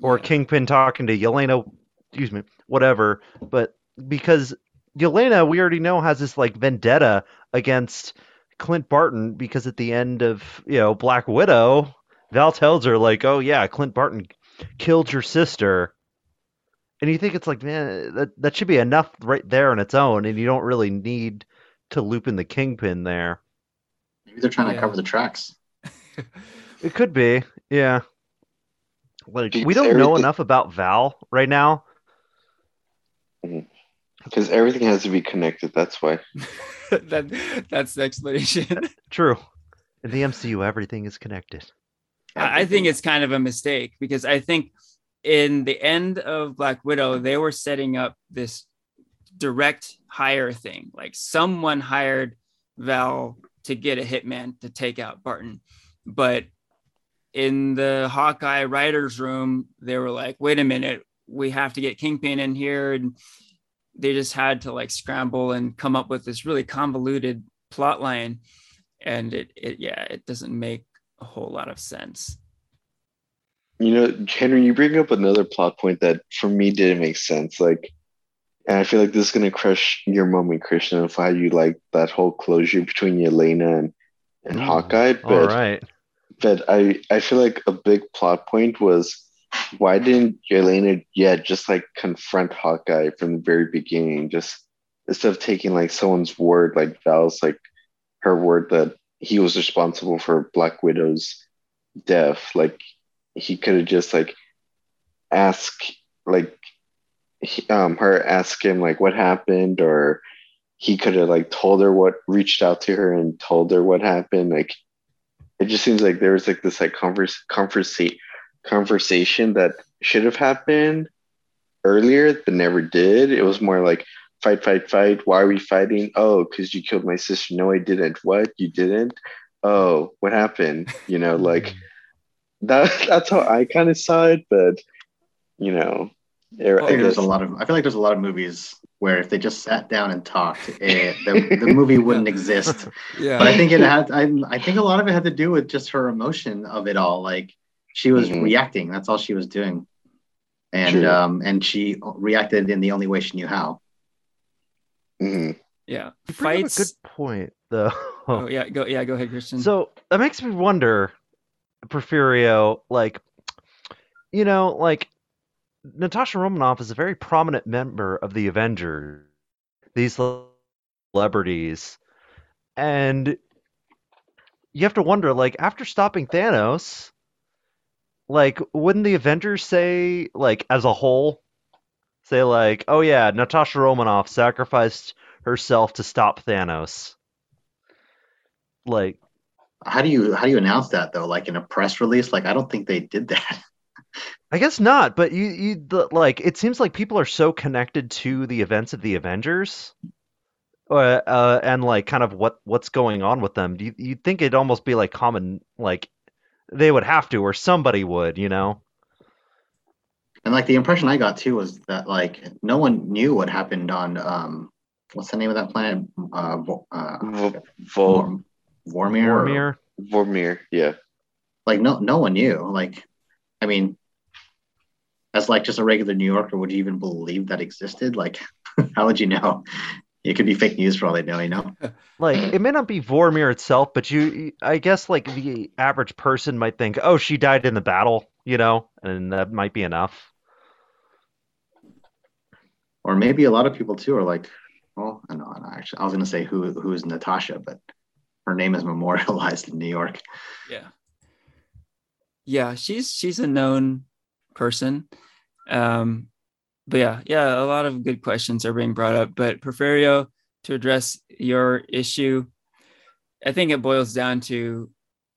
or yeah. Kingpin talking to Yelena, excuse me, whatever. But because Yelena, we already know has this like vendetta against Clint Barton because at the end of you know Black Widow, Val tells her like, "Oh yeah, Clint Barton killed your sister." and you think it's like, man, that that should be enough right there on its own, and you don't really need to loop in the kingpin there. Maybe they're trying yeah. to cover the tracks. it could be, yeah. Like we don't know enough about Val right now. Because mm-hmm. everything has to be connected. That's why. <laughs> that that's the explanation. True. In the MCU, everything is connected. I think it's kind of a mistake because I think in the end of Black Widow, they were setting up this direct hire thing. Like someone hired Val to get a hitman to take out Barton. But in the Hawkeye writers' room, they were like, wait a minute, we have to get Kingpin in here. And they just had to like scramble and come up with this really convoluted plot line. And it, it yeah, it doesn't make a whole lot of sense. You know, Henry, you bring up another plot point that for me didn't make sense. Like, and I feel like this is gonna crush your mom and Christian if I you like that whole closure between Yelena and, and mm, Hawkeye. But all right. but I I feel like a big plot point was why didn't Yelena, yeah, just like confront Hawkeye from the very beginning? Just instead of taking like someone's word, like Val's like her word that he was responsible for Black Widow's death, like he could have just like ask like he, um her ask him like what happened or he could have like told her what reached out to her and told her what happened like it just seems like there was like this like converse conversation conversation that should have happened earlier but never did. It was more like fight fight fight. Why are we fighting? Oh because you killed my sister. No i didn't. What? You didn't? Oh what happened? You know like that <laughs> that's how i kind of saw it but you know I er, think there's a lot of I feel like there's a lot of movies where if they just sat down and talked, it, the, the movie wouldn't exist. <laughs> Yeah. But I think it had I, I think a lot of it had to do with just her emotion of it all. Like she was Mhm. reacting. That's all she was doing. And True. um and she reacted in the only way she knew how. Mhm. Yeah. You a Fights. good point, though. Oh yeah, go yeah, go ahead, Christian. So that makes me wonder, Porfirio, like, you know, like Natasha Romanoff is a very prominent member of the Avengers, these celebrities, and you have to wonder, like, after stopping Thanos, like, wouldn't the Avengers say, like, as a whole, say, like, oh yeah, Natasha Romanoff sacrificed herself to stop Thanos? Like, How do you how do you announce that though? Like in a press release? Like I don't think they did that. I guess not, but you, you the, like it seems like people are so connected to the events of the Avengers, uh, uh, and like kind of what what's going on with them. Do you you think it'd almost be like common, like they would have to, or somebody would, you know? And like the impression I got too was that like no one knew what happened on um what's the name of that planet? Uh, Vo- uh Vo- Vol- Vor- Vormir. or- Vormir. Vormir, yeah. like no no one knew like i mean as like just a regular new yorker would you even believe that existed like <laughs> how would you know it could be fake news for all they know you know <laughs> Like it may not be Vormir itself, but you, you- I guess like the average person might think, oh, she died in the battle, you know, and that might be enough. or maybe a lot of people too are like well i know no, actually i was going to say who who's natasha but her name is memorialized in new york yeah. Yeah, she's she's a known person. Um but yeah, yeah, a lot of good questions are being brought up. But Porfirio, to address your issue, I think it boils down to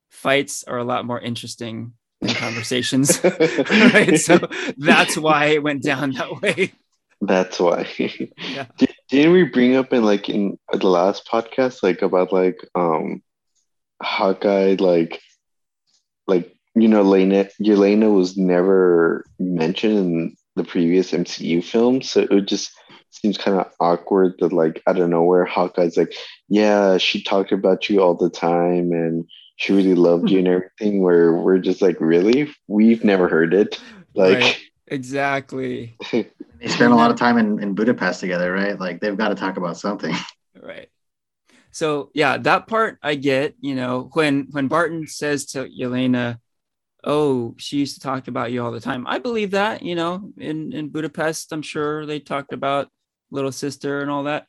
fights are a lot more interesting than conversations. <laughs> right. So that's why it went down that way. That's why. <laughs> Yeah. Did, didn't we bring up in like in the last podcast like about like um Hawkeye like like you know Lena Yelena was never mentioned in the previous MCU films, so it just seems kind of awkward that like out of nowhere Hawkeye's like, yeah, she talked about you all the time and she really loved you and <laughs> everything. Where we're just like, really? We've never heard it. Like, Right. Exactly. <laughs> they spent a lot of time in, in budapest together right like they've got to talk about something <laughs> right so yeah that part i get you know when when barton says to yelena oh she used to talk about you all the time. I believe that you know in in budapest i'm sure they talked about little sister and all that.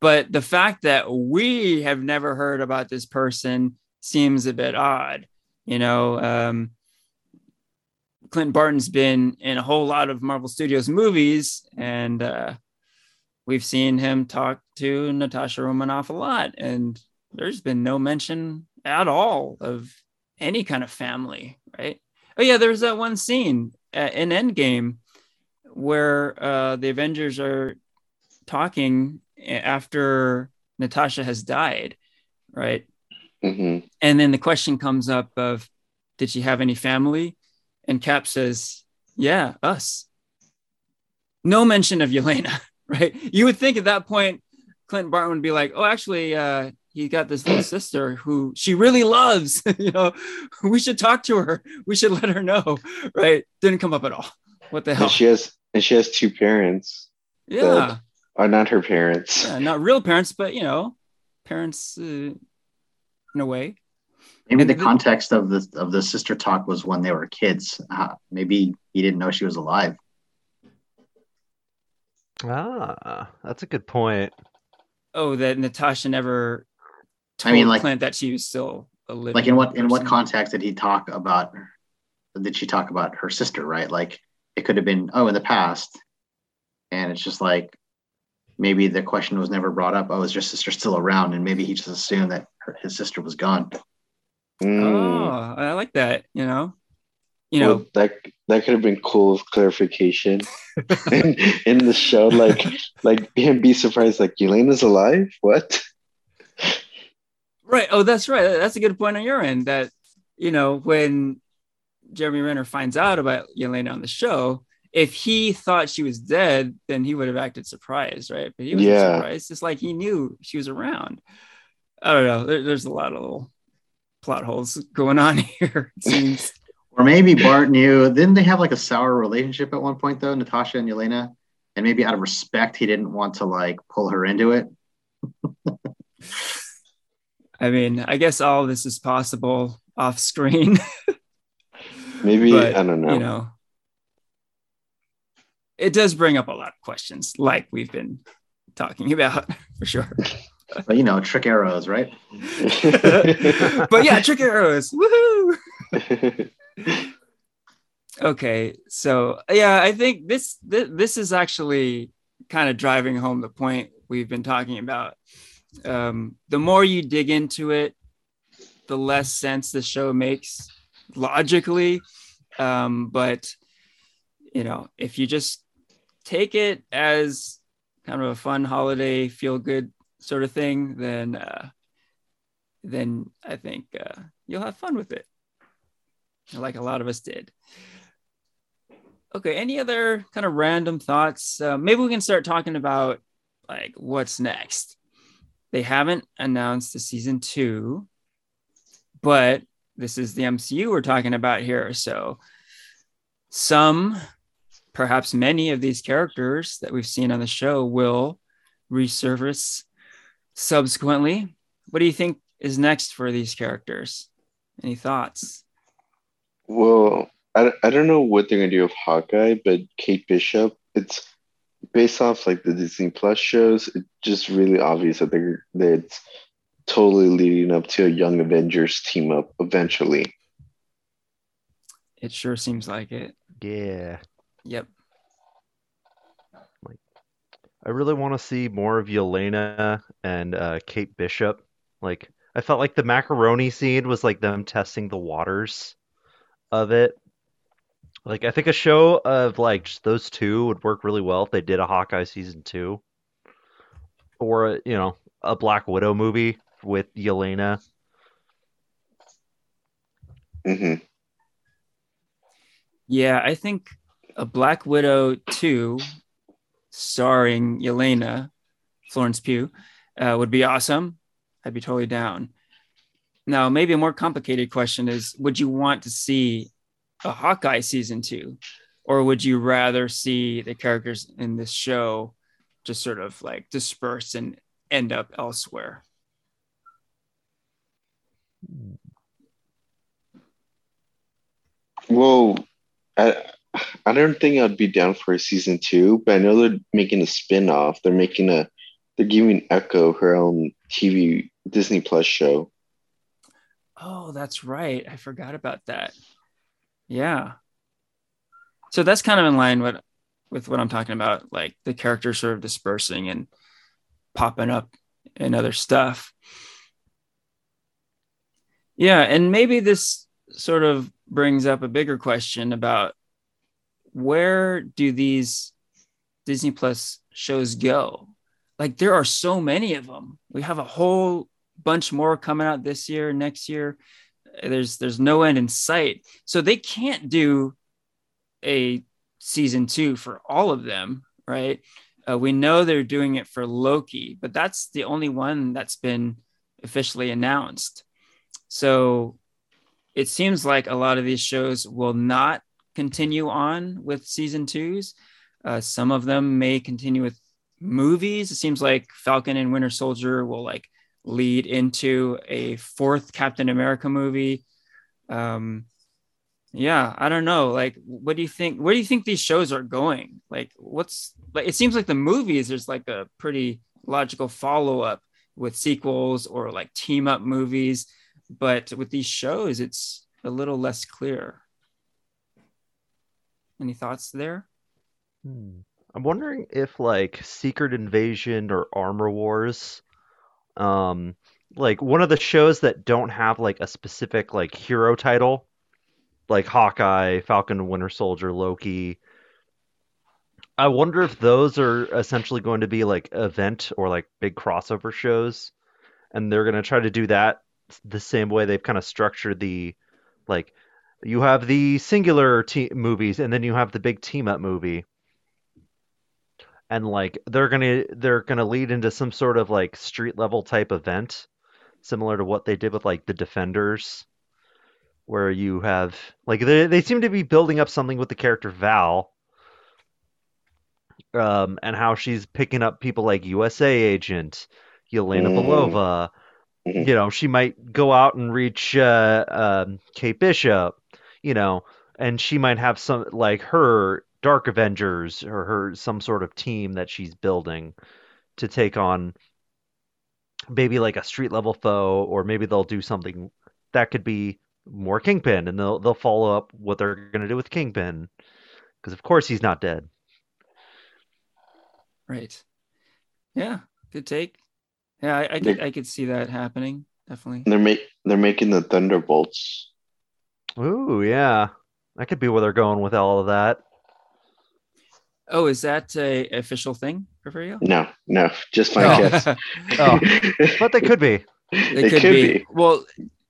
But the fact that we have never heard about this person seems a bit odd you know um clint barton's been in a whole lot of marvel studios movies and uh we've seen him talk to Natasha Romanoff a lot, and there's been no mention at all of any kind of family, right? Oh yeah, there's that one scene uh, in Endgame where uh, the Avengers are talking after Natasha has died, right? mhm. And then the question comes up of, did she have any family? And Cap says, yeah, us. No mention of Yelena, <laughs> right? You would think at that point, Clint Barton would be like, oh, actually, uh, he got this little sister who she really loves. <laughs> you know, we should talk to her. We should let her know, right? Didn't come up at all. What the hell? and she has and she has two parents, yeah. are not her parents. yeah, not real parents, but you know, parents uh, in a way. Maybe And the the- context of the of the sister talk was when they were kids. Uh, maybe he didn't know she was alive. Ah, that's a good point. Oh, that Natasha never I mean, like- Clint that she was still a living. Like in what in what context did he talk about? Did she talk about her sister? Right? Like it could have been oh in the past, and it's just like maybe the question was never brought up. Oh, is your sister still around? And maybe he just assumed that her, his sister was gone. Mm. Oh, I like that. You know, you know, Well, that that could have been cool with clarification <laughs> in, in the show. Like, like him be surprised, like Elaine is alive. What? Right. Oh, that's right. That's a good point on your end. That you know when Jeremy Renner finds out about Yelena on the show, if he thought she was dead, then he would have acted surprised, right? But he was Yeah. surprised. It's like he knew she was around. I don't know. There, there's a lot of little plot holes going on <laughs> here. It seems. Or maybe Bart knew. Didn't they have like a sour relationship at one point though, Natasha and Yelena? And maybe out of respect, he didn't want to like pull her into it. <laughs> I mean, I guess all of this is possible off screen. <laughs> Maybe But, I don't know. you know it does bring up a lot of questions like we've been talking about <laughs> for sure But you know, trick arrows, right? <laughs> but yeah trick arrows woohoo okay so yeah i think this this, this is actually kind of driving home the point we've been talking about um, the more you dig into it the less sense the show makes logically. Um, but you know if you just take it as kind of a fun holiday feel good sort of thing then uh, then i think uh, you'll have fun with it like a lot of us did. Okay any other kind of random thoughts? Uh, maybe we can start talking about like what's next they haven't announced the season two but this is the mcu we're talking about here. So some perhaps many of these characters that we've seen on the show will resurface subsequently. What do you think is next for these characters? Any thoughts? Well, I, I don't know what they're gonna do with Hawkeye, but Kate Bishop, it's based off like the Disney Plus shows. It's just really obvious that they're that it's totally leading up to a Young Avengers team up eventually. it sure seems like it Yeah. yep I really want to see more of Yelena and uh, Kate Bishop. Like, I felt like the macaroni scene was like them testing the waters of it. Like, I think a show of like just those two would work really well if they did a Hawkeye season two, or you know, a Black Widow movie with Yelena. hmm Yeah, I think a Black Widow 2 starring Yelena, Florence Pugh, uh, would be awesome. I'd be totally down. Now, maybe a more complicated question is would you want to see a Hawkeye season two? Or would you rather see the characters in this show just sort of like disperse and end up elsewhere? Well, I I don't think I'd be down for a season two, but I know they're making a spin-off. They're making a they're giving Echo her own TV Disney Plus show. Oh, that's right. I forgot about that. Yeah. So that's kind of in line with with what I'm talking about, like the characters sort of dispersing and popping up in other stuff. Yeah, and maybe this sort of brings up a bigger question about where do these Disney Plus shows go? Like there are so many of them. We have a whole bunch more coming out this year, next year. There's there's no end in sight. So they can't do a season 2 for all of them, right? Uh, we know they're doing it for Loki, but that's the only one that's been officially announced. So it seems like a lot of these shows will not continue on with season twos. Uh, some of them may continue with movies. It seems like Falcon and Winter Soldier will like lead into a fourth Captain America movie. Um, yeah, I don't know. Like, what do you think? Where do you think these shows are going? Like, what's like? It seems like the movies there's like a pretty logical follow up with sequels or like team up movies, but with these shows, it's a little less clear. Any thoughts there? Hmm. I'm wondering if like Secret Invasion or Armor Wars, um, like one of the shows that don't have like a specific like hero title, like Hawkeye, Falcon Winter Soldier, Loki. I wonder if those are essentially going to be like event or like big crossover shows, and they're gonna try to do that the same way they've kind of structured the like you have the singular te- movies and then you have the big team up movie and like they're gonna they're gonna lead into some sort of like street level type event similar to what they did with like the defenders where you have like they, they seem to be building up something with the character val um and how she's picking up people like usa agent yelena Mm. belova Mhm. you know she might go out and reach uh um kate bishop you know and she might have some like her dark avengers or her some sort of team that she's building to take on maybe like a street level foe or maybe they'll do something that could be more kingpin and they'll they'll follow up what they're going to do with kingpin because of course he's not dead Right. Yeah, good take. Yeah, I, I could I could see that happening. Definitely. They're make they're making the Thunderbolts. ooh yeah that could be where they're going with all of that Oh, is that a official thing, Porfirio? No, no, just my No. guess. <laughs> Oh, but they could be It could, be. Well,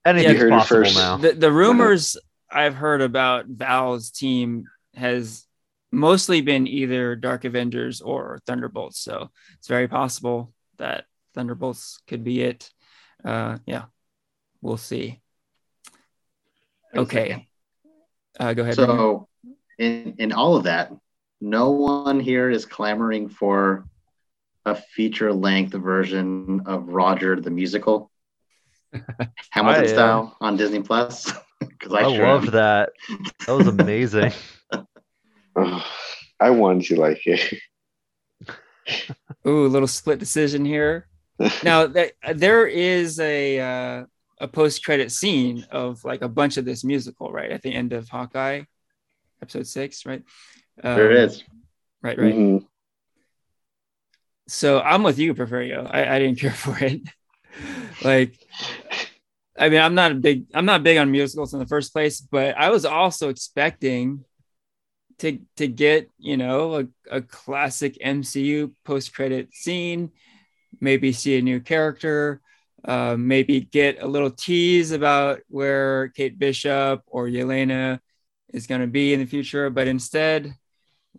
anything's heard possible first. now the, the rumors I've heard about Val's team has mostly been either Dark Avengers or Thunderbolts. So it's very possible that Thunderbolts could be it. Uh, yeah, we'll see. Okay. Uh, go ahead. Ramon. So, in in all of that, no one here is clamoring for a feature length version of Rogers the musical, <laughs> Hamilton I, uh, style on Disney Plus. <laughs> Because I, I sure loved am. that. That was amazing. <laughs> Ugh, I wanted to like it. Ooh, a little split decision here. now that there is a uh, a post credit scene of like a bunch of this musical, right at the end of Hawkeye, episode six, right? Um, There it is. Right, right. Mhm. So I'm with you, Porfirio. I, I didn't <laughs> care for it. like, I mean, I'm not a big I'm not big on musicals in the first place, but I was also expecting to to get you know a, a classic MCU post credit scene, maybe see a new character, uh, maybe get a little tease about where Kate Bishop or Yelena is going to be in the future, but instead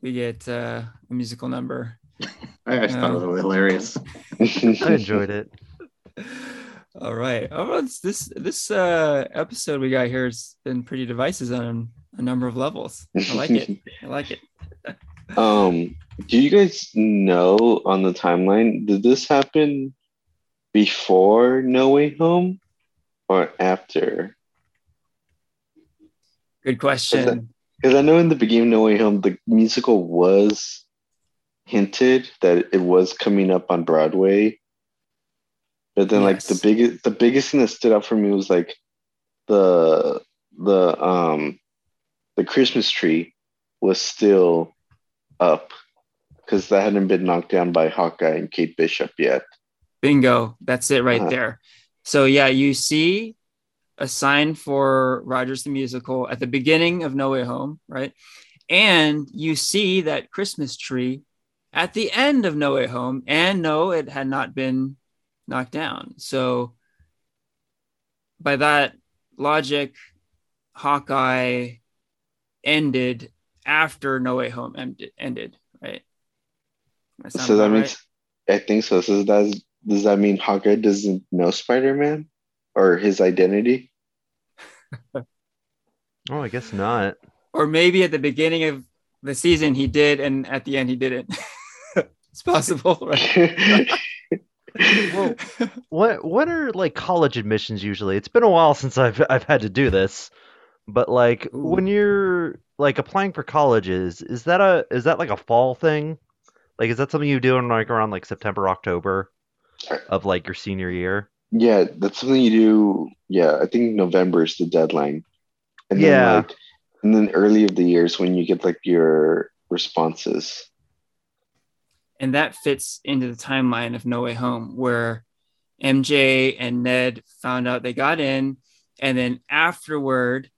we get uh, a musical number. I just thought it was hilarious. <laughs> I enjoyed it. <laughs> All right. Oh, this this uh, episode we got here has been pretty divisive on a number of levels. I like it. <laughs> I like it. Um, do you guys know on the timeline? Did this happen before No Way Home or after? Good question. Because I know in the beginning of No Way Home, the musical was hinted that it was coming up on Broadway. But then, like the biggest, the biggest thing that stood out for me was like the the um the Christmas tree was still up because that hadn't been knocked down by Hawkeye and Kate Bishop yet. Bingo. That's it right Uh-huh. there. So yeah, you see a sign for Rogers the musical at the beginning of No Way Home, right? And you see that Christmas tree at the end of No Way Home, and no, it had not been knocked down. So by that logic, Hawkeye ended after No Way Home ended, ended right? Sound So that about means I think so. So does does that mean Hawkeye doesn't know Spider Man or his identity? <laughs> Oh, I guess not. or maybe at the beginning of the season he did and at the end he didn't <laughs> it's possible <laughs> right Well, What what are like college admissions usually? It's been a while since I've I've had to do this, but like Ooh. when you're like applying for colleges, is that a is that like a fall thing? Like is that something you do in like around like September, October of like your senior year? Yeah, that's something you do. Yeah, I think November is the deadline. And then like and then early of the years when you get like your responses. and that fits into the timeline of No Way Home, where MJ and Ned found out they got in, and then afterward,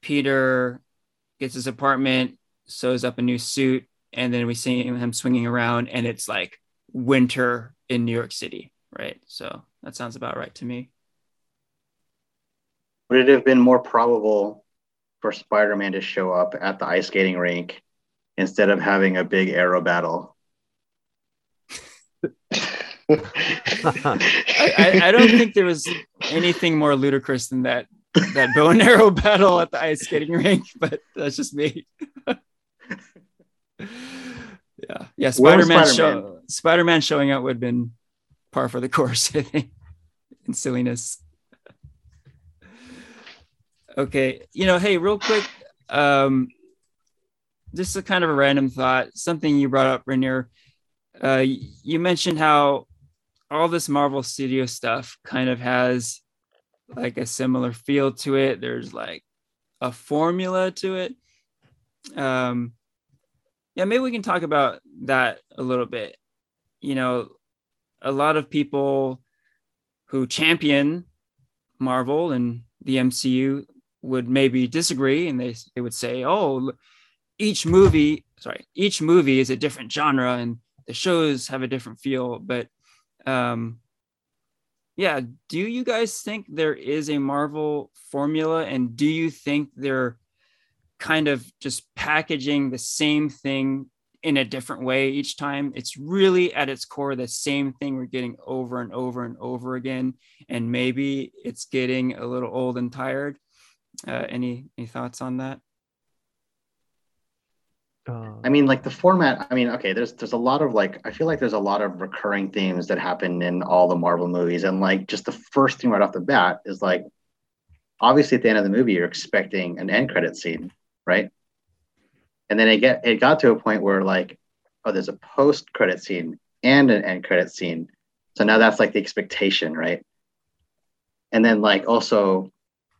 Peter gets his apartment, sews up a new suit, and then we see him swinging around, and it's like winter in New York City, right? So that sounds about right to me. Would it have been more probable for Spider-Man to show up at the ice skating rink instead of having a big arrow battle? <laughs> I, I, I don't think there was anything more ludicrous than that that bow and arrow <laughs> battle at the ice skating rink, but that's just me. <laughs> yeah, yeah. Spider Man Spider-Man? show Spider Man showing up would have been par for the course, I <laughs> think, in silliness. Okay, you know, hey, real quick, um, just a kind of a random thought, something you brought up, Rainier. Uh, you mentioned how all this Marvel Studio stuff kind of has like a similar feel to it. There's like a formula to it. Um, yeah, maybe we can talk about that a little bit. You know, a lot of people who champion Marvel and the MCU would maybe disagree and they, they would say, oh, each movie, sorry, each movie is a different genre and the shows have a different feel. But um, yeah, do you guys think there is a Marvel formula? And do you think they're kind of just packaging the same thing in a different way each time? It's really at its core the same thing we're getting over and over and over again. And maybe it's getting a little old and tired. Uh, any any thoughts on that? Uh, I mean, like the format. I mean, okay, there's there's a lot of like I feel like there's a lot of recurring themes that happen in all the Marvel movies, and like just the first thing right off the bat is like, obviously at the end of the movie you're expecting an end credit scene, right? And then it get it got to a point where like, oh, there's a post credit scene and an end credit scene, so now that's like the expectation, right? And then like also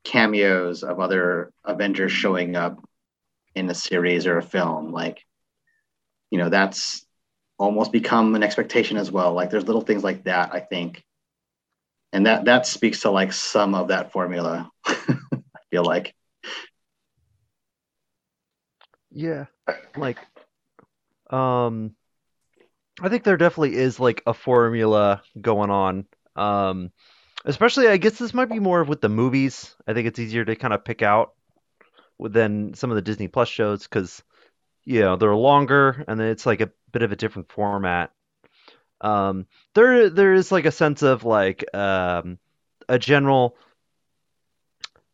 cameos of other Avengers showing up in a series or a film like you know that's almost become an expectation as well. Like there's little things like that i think. And that that speaks to like some of that formula <laughs> i feel like Yeah, like, um, I think there definitely is like a formula going on. Um, especially, I guess this might be more of with the movies. I think it's easier to kind of pick out than some of the Disney Plus shows because, you know, they're longer and then it's like a bit of a different format. Um, there, there is like a sense of like, um, a general,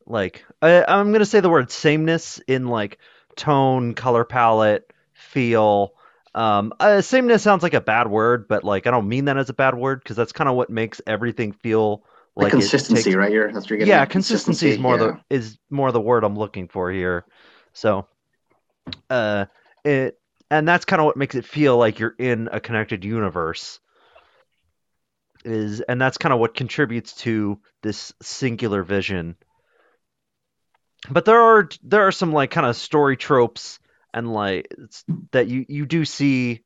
like, I, I'm gonna say the word sameness in like tone, color palette, feel. Um, uh, sameness sounds like a bad word, but like I don't mean that as a bad word because that's kind of what makes everything feel like, consistency takes- right here that's what you're yeah, at, consistency is more yeah. the is more the word I'm looking for here. So, uh, it and that's kind of what makes it feel like you're in a connected universe. Is and that's kind of what contributes to this singular vision. But there are there are some like kind of story tropes and like that you you do see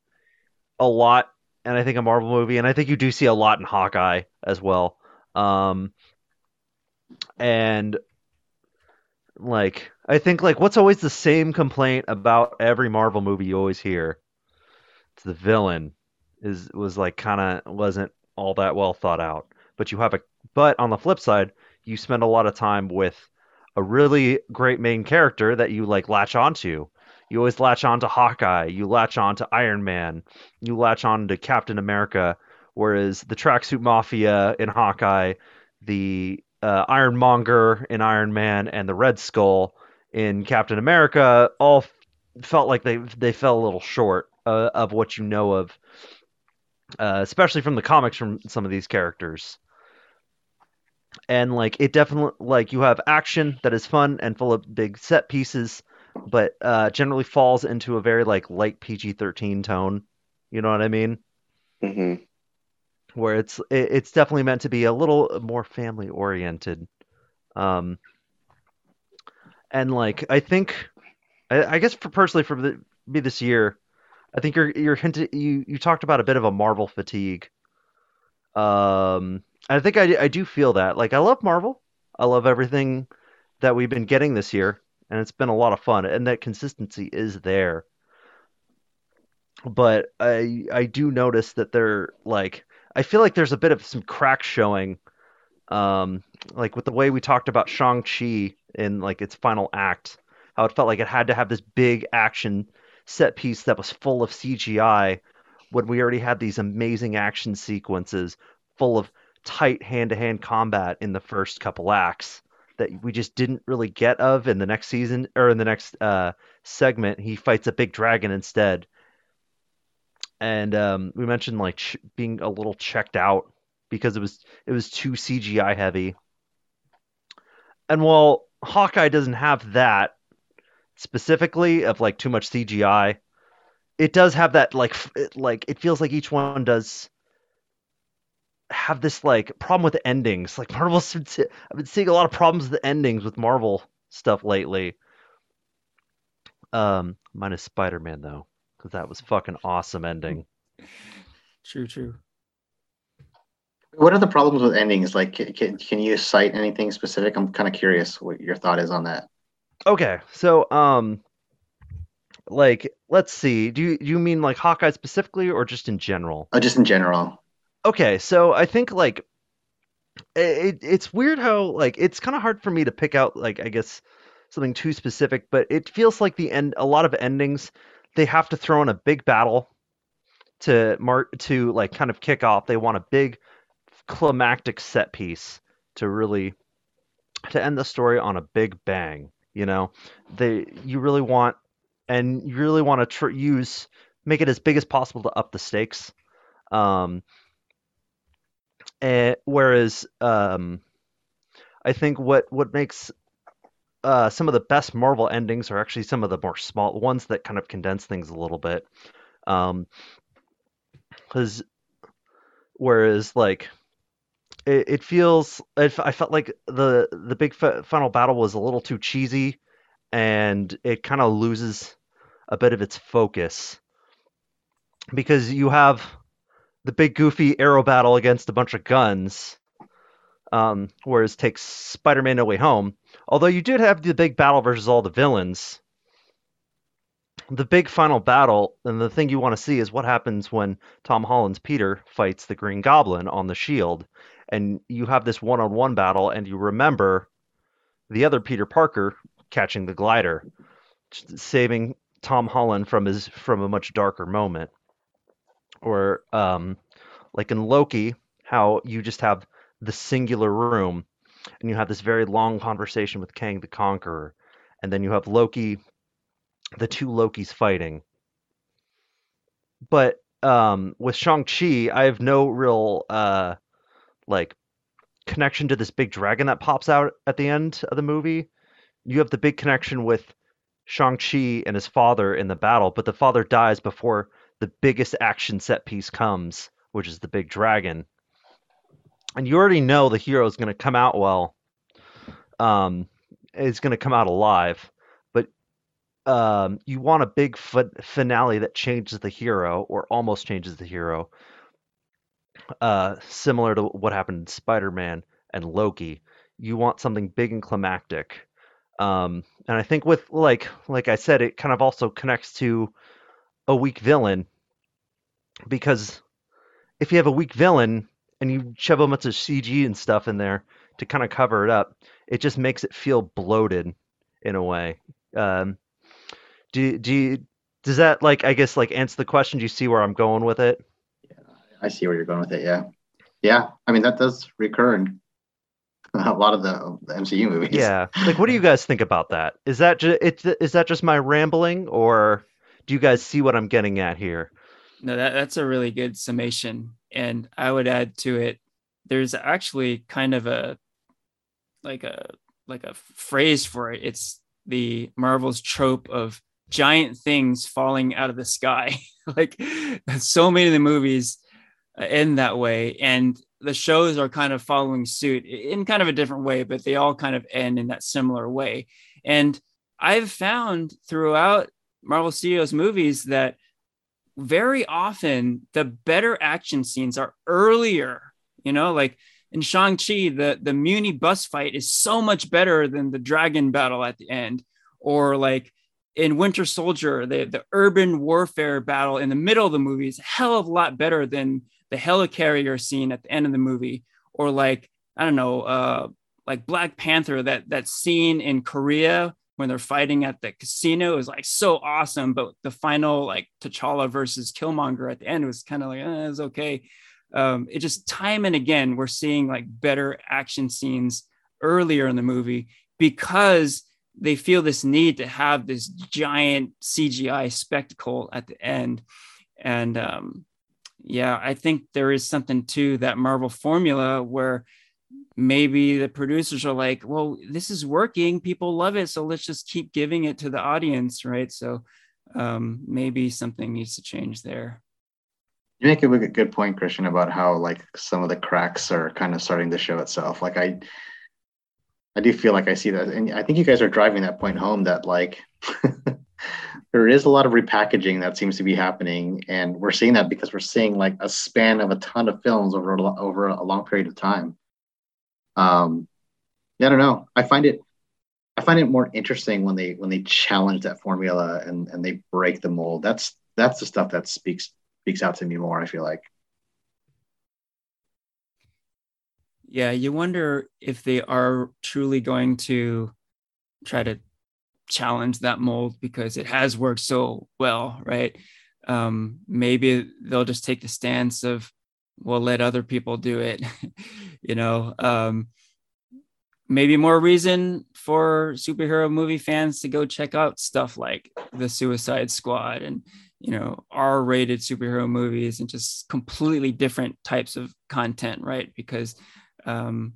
a lot, and I think a Marvel movie, and I think you do see a lot in Hawkeye as well. Um, and like I think like what's always the same complaint about every Marvel movie you always hear? It's the villain is was like kind of wasn't all that well thought out. But you have a but on the flip side, you spend a lot of time with a really great main character that you like latch onto. You always latch on to Hawkeye, you latch on to Iron Man, you latch on to Captain America, whereas the Tracksuit Mafia in Hawkeye, the uh, Ironmonger in Iron Man, and the Red Skull in Captain America all f- felt like they they fell a little short uh, of what you know of uh, especially from the comics from some of these characters. And like it definitely like you have action that is fun and full of big set pieces, but uh, generally falls into a very like light PG thirteen tone. You know what I mean? mm-hmm. Where it's it, it's definitely meant to be a little more family oriented. Um, and like I think, I, I guess for personally for the, me this year, I think you're you're hinted you you talked about a bit of a Marvel fatigue. Um, I think I I do feel that. Like I love Marvel. I love everything that we've been getting this year, and it's been a lot of fun, and that consistency is there. But I I do notice that they're like I feel like there's a bit of some cracks showing um like with the way we talked about Shang-Chi in like its final act, how it felt like it had to have this big action set piece that was full of CGI when we already had these amazing action sequences full of tight hand-to-hand combat in the first couple acts that we just didn't really get of in the next season or in the next uh segment he fights a big dragon instead and um, we mentioned like ch- being a little checked out because it was it was too CGI heavy. And while Hawkeye doesn't have that specifically of like too much CGI, it does have that like f- it, like it feels like each one does have this like problem with the endings. Like Marvel's <laughs> I've been seeing a lot of problems with the endings with Marvel stuff lately. Um, minus Spider-Man though, because that was fucking awesome ending. True, true. What are the problems with endings? Like, can, can, can you cite anything specific? I'm kind of curious what your thought is on that. Okay, so um, like let's see. Do you do you mean like Hawkeye specifically or just in general? Oh, just in general. Okay, so I think like it, it's weird how like it's kind of hard for me to pick out like I guess something too specific, but it feels like the end. A lot of endings they have to throw in a big battle to mark to like kind of kick off. They want a big climactic set piece to really to end the story on a big bang. You know, they you really want and you really want to tr- use make it as big as possible to up the stakes. Um, and, whereas um, I think what what makes uh, some of the best Marvel endings are actually some of the more small ones that kind of condense things a little bit. Um, because whereas like it, it feels it, I felt like the the big final battle was a little too cheesy, and it kind of loses a bit of its focus because you have the big goofy arrow battle against a bunch of guns, um, whereas takes Spider-Man No Way Home. Although you did have the big battle versus all the villains, the big final battle and the thing you want to see is what happens when Tom Holland's Peter fights the Green Goblin on the shield and you have this one-on-one battle and you remember the other Peter Parker catching the glider saving Tom Holland from his from a much darker moment or um like in Loki how you just have the singular room and you have this very long conversation with Kang the Conqueror and then you have Loki the two Lokis fighting. But um, with Shang-Chi, I have no real uh, like connection to this big dragon that pops out at the end of the movie. You have the big connection with Shang-Chi and his father in the battle, but the father dies before the biggest action set piece comes, which is the big dragon. And you already know the hero is going to come out well. Um, going to come out alive but um, you want a big fi- finale that changes the hero or almost changes the hero, uh, similar to what happened in Spider-Man and Loki. You want something big and climactic, um, and I think with like like I said, it kind of also connects to a weak villain because if you have a weak villain and you shove a bunch of CG and stuff in there to kind of cover it up, it just makes it feel bloated in a way. Um, do do you, does that like I guess like answer the question? Do you see where I'm going with it? Yeah, I see where you're going with it. Yeah, yeah. I mean that does recur in <laughs> a lot of the, the MCU movies. Yeah. Like, what do you guys think about that? Is that just it's that just my rambling, or do you guys see what I'm getting at here? No, that, that's a really good summation. And I would add to it, there's actually kind of a like a like a phrase for it. It's the Marvel's trope of giant things falling out of the sky. <laughs> like so many of the movies uh, end that way. And the shows are kind of following suit in kind of a different way, but they all kind of end in that similar way. And I've found throughout Marvel Studios movies that very often the better action scenes are earlier, you know, like in Shang-Chi, the, the Muni bus fight is so much better than the dragon battle at the end. Or like in Winter Soldier, the, the urban warfare battle in the middle of the movie is a hell of a lot better than the helicarrier scene at the end of the movie. Or like, I don't know, uh, like Black Panther, that that scene in Korea when they're fighting at the casino is like so awesome. But the final like T'Challa versus Killmonger at the end was kind of like, eh, it's okay. Um, it just time and again, we're seeing like better action scenes earlier in the movie because they feel this need to have this giant CGI spectacle at the end. And um, yeah, I think there is something to that Marvel formula where maybe the producers are like, well, this is working. People love it. So let's just keep giving it to the audience. Right. So um, maybe something needs to change there. You make a good point, Christian, about how like some of the cracks are kind of starting to show itself. Like I, I do feel like I see that, and I think you guys are driving that point home that like <laughs> there is a lot of repackaging that seems to be happening, and we're seeing that because we're seeing like a span of a ton of films over over a long period of time um, yeah, I don't know. I find it I find it more interesting when they when they challenge that formula and and they break the mold. That's that's the stuff that speaks speaks out to me more. I feel like. Yeah, you wonder if they are truly going to try to challenge that mold because it has worked so well, right? Um, maybe they'll just take the stance of we'll let other people do it <laughs> you know um, maybe more reason for superhero movie fans to go check out stuff like the suicide squad and you know r-rated superhero movies and just completely different types of content right? Because um,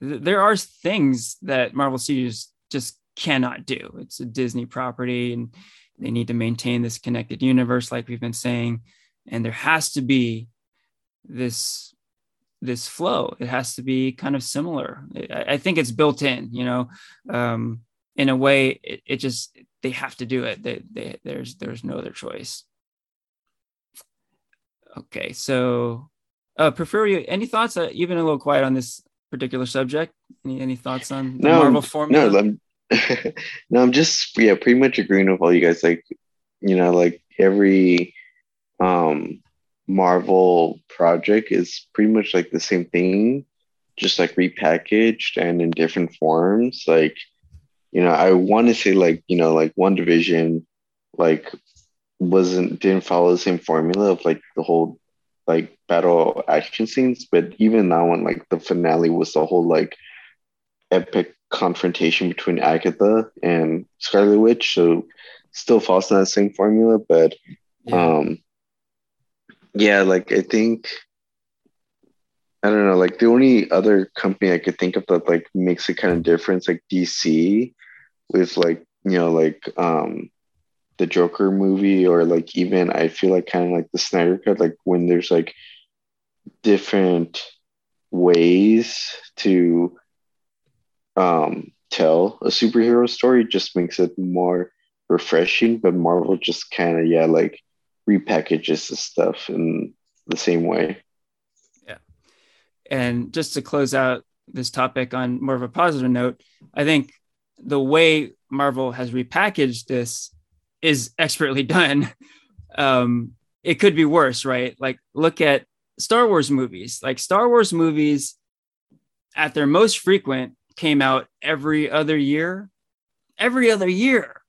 th- there are things that marvel studios just cannot do. It's a disney property and they need to maintain this connected universe like we've been saying and there has to be this this flow. It has to be kind of similar. I, I think it's built in you know um, in a way it, it, just they have to do it. They, they, there's there's no other choice. Okay so uh Porfirio any thoughts? Uh, you've been a little quiet on this particular subject. Any any thoughts on no, marvel formula? no I'm, <laughs> no i'm just yeah pretty much agreeing with all you guys like you know like every um Marvel project is pretty much like the same thing, just like repackaged and in different forms. Like, you know, I want to say like, you know, like WandaVision, like wasn't didn't follow the same formula of like the whole like battle action scenes, but even that one, like the finale was the whole like epic confrontation between Agatha and Scarlet Witch. So still falls in that same formula, but yeah. um yeah, like I think I don't know, like the only other company I could think of that like makes a kind of difference, like DC with like, you know, like um the Joker movie or like even I feel like kind of like the Snyder cut, like when there's like different ways to um tell a superhero story just makes it more refreshing, but Marvel just kind of yeah, like repackages the stuff in the same way. Yeah. And just to close out this topic on more of a positive note, I think the way Marvel has repackaged this is expertly <laughs> done. Um, it could be worse, right? Like, look at Star Wars movies. Like, Star Wars movies, at their most frequent, came out every other year. Every other year.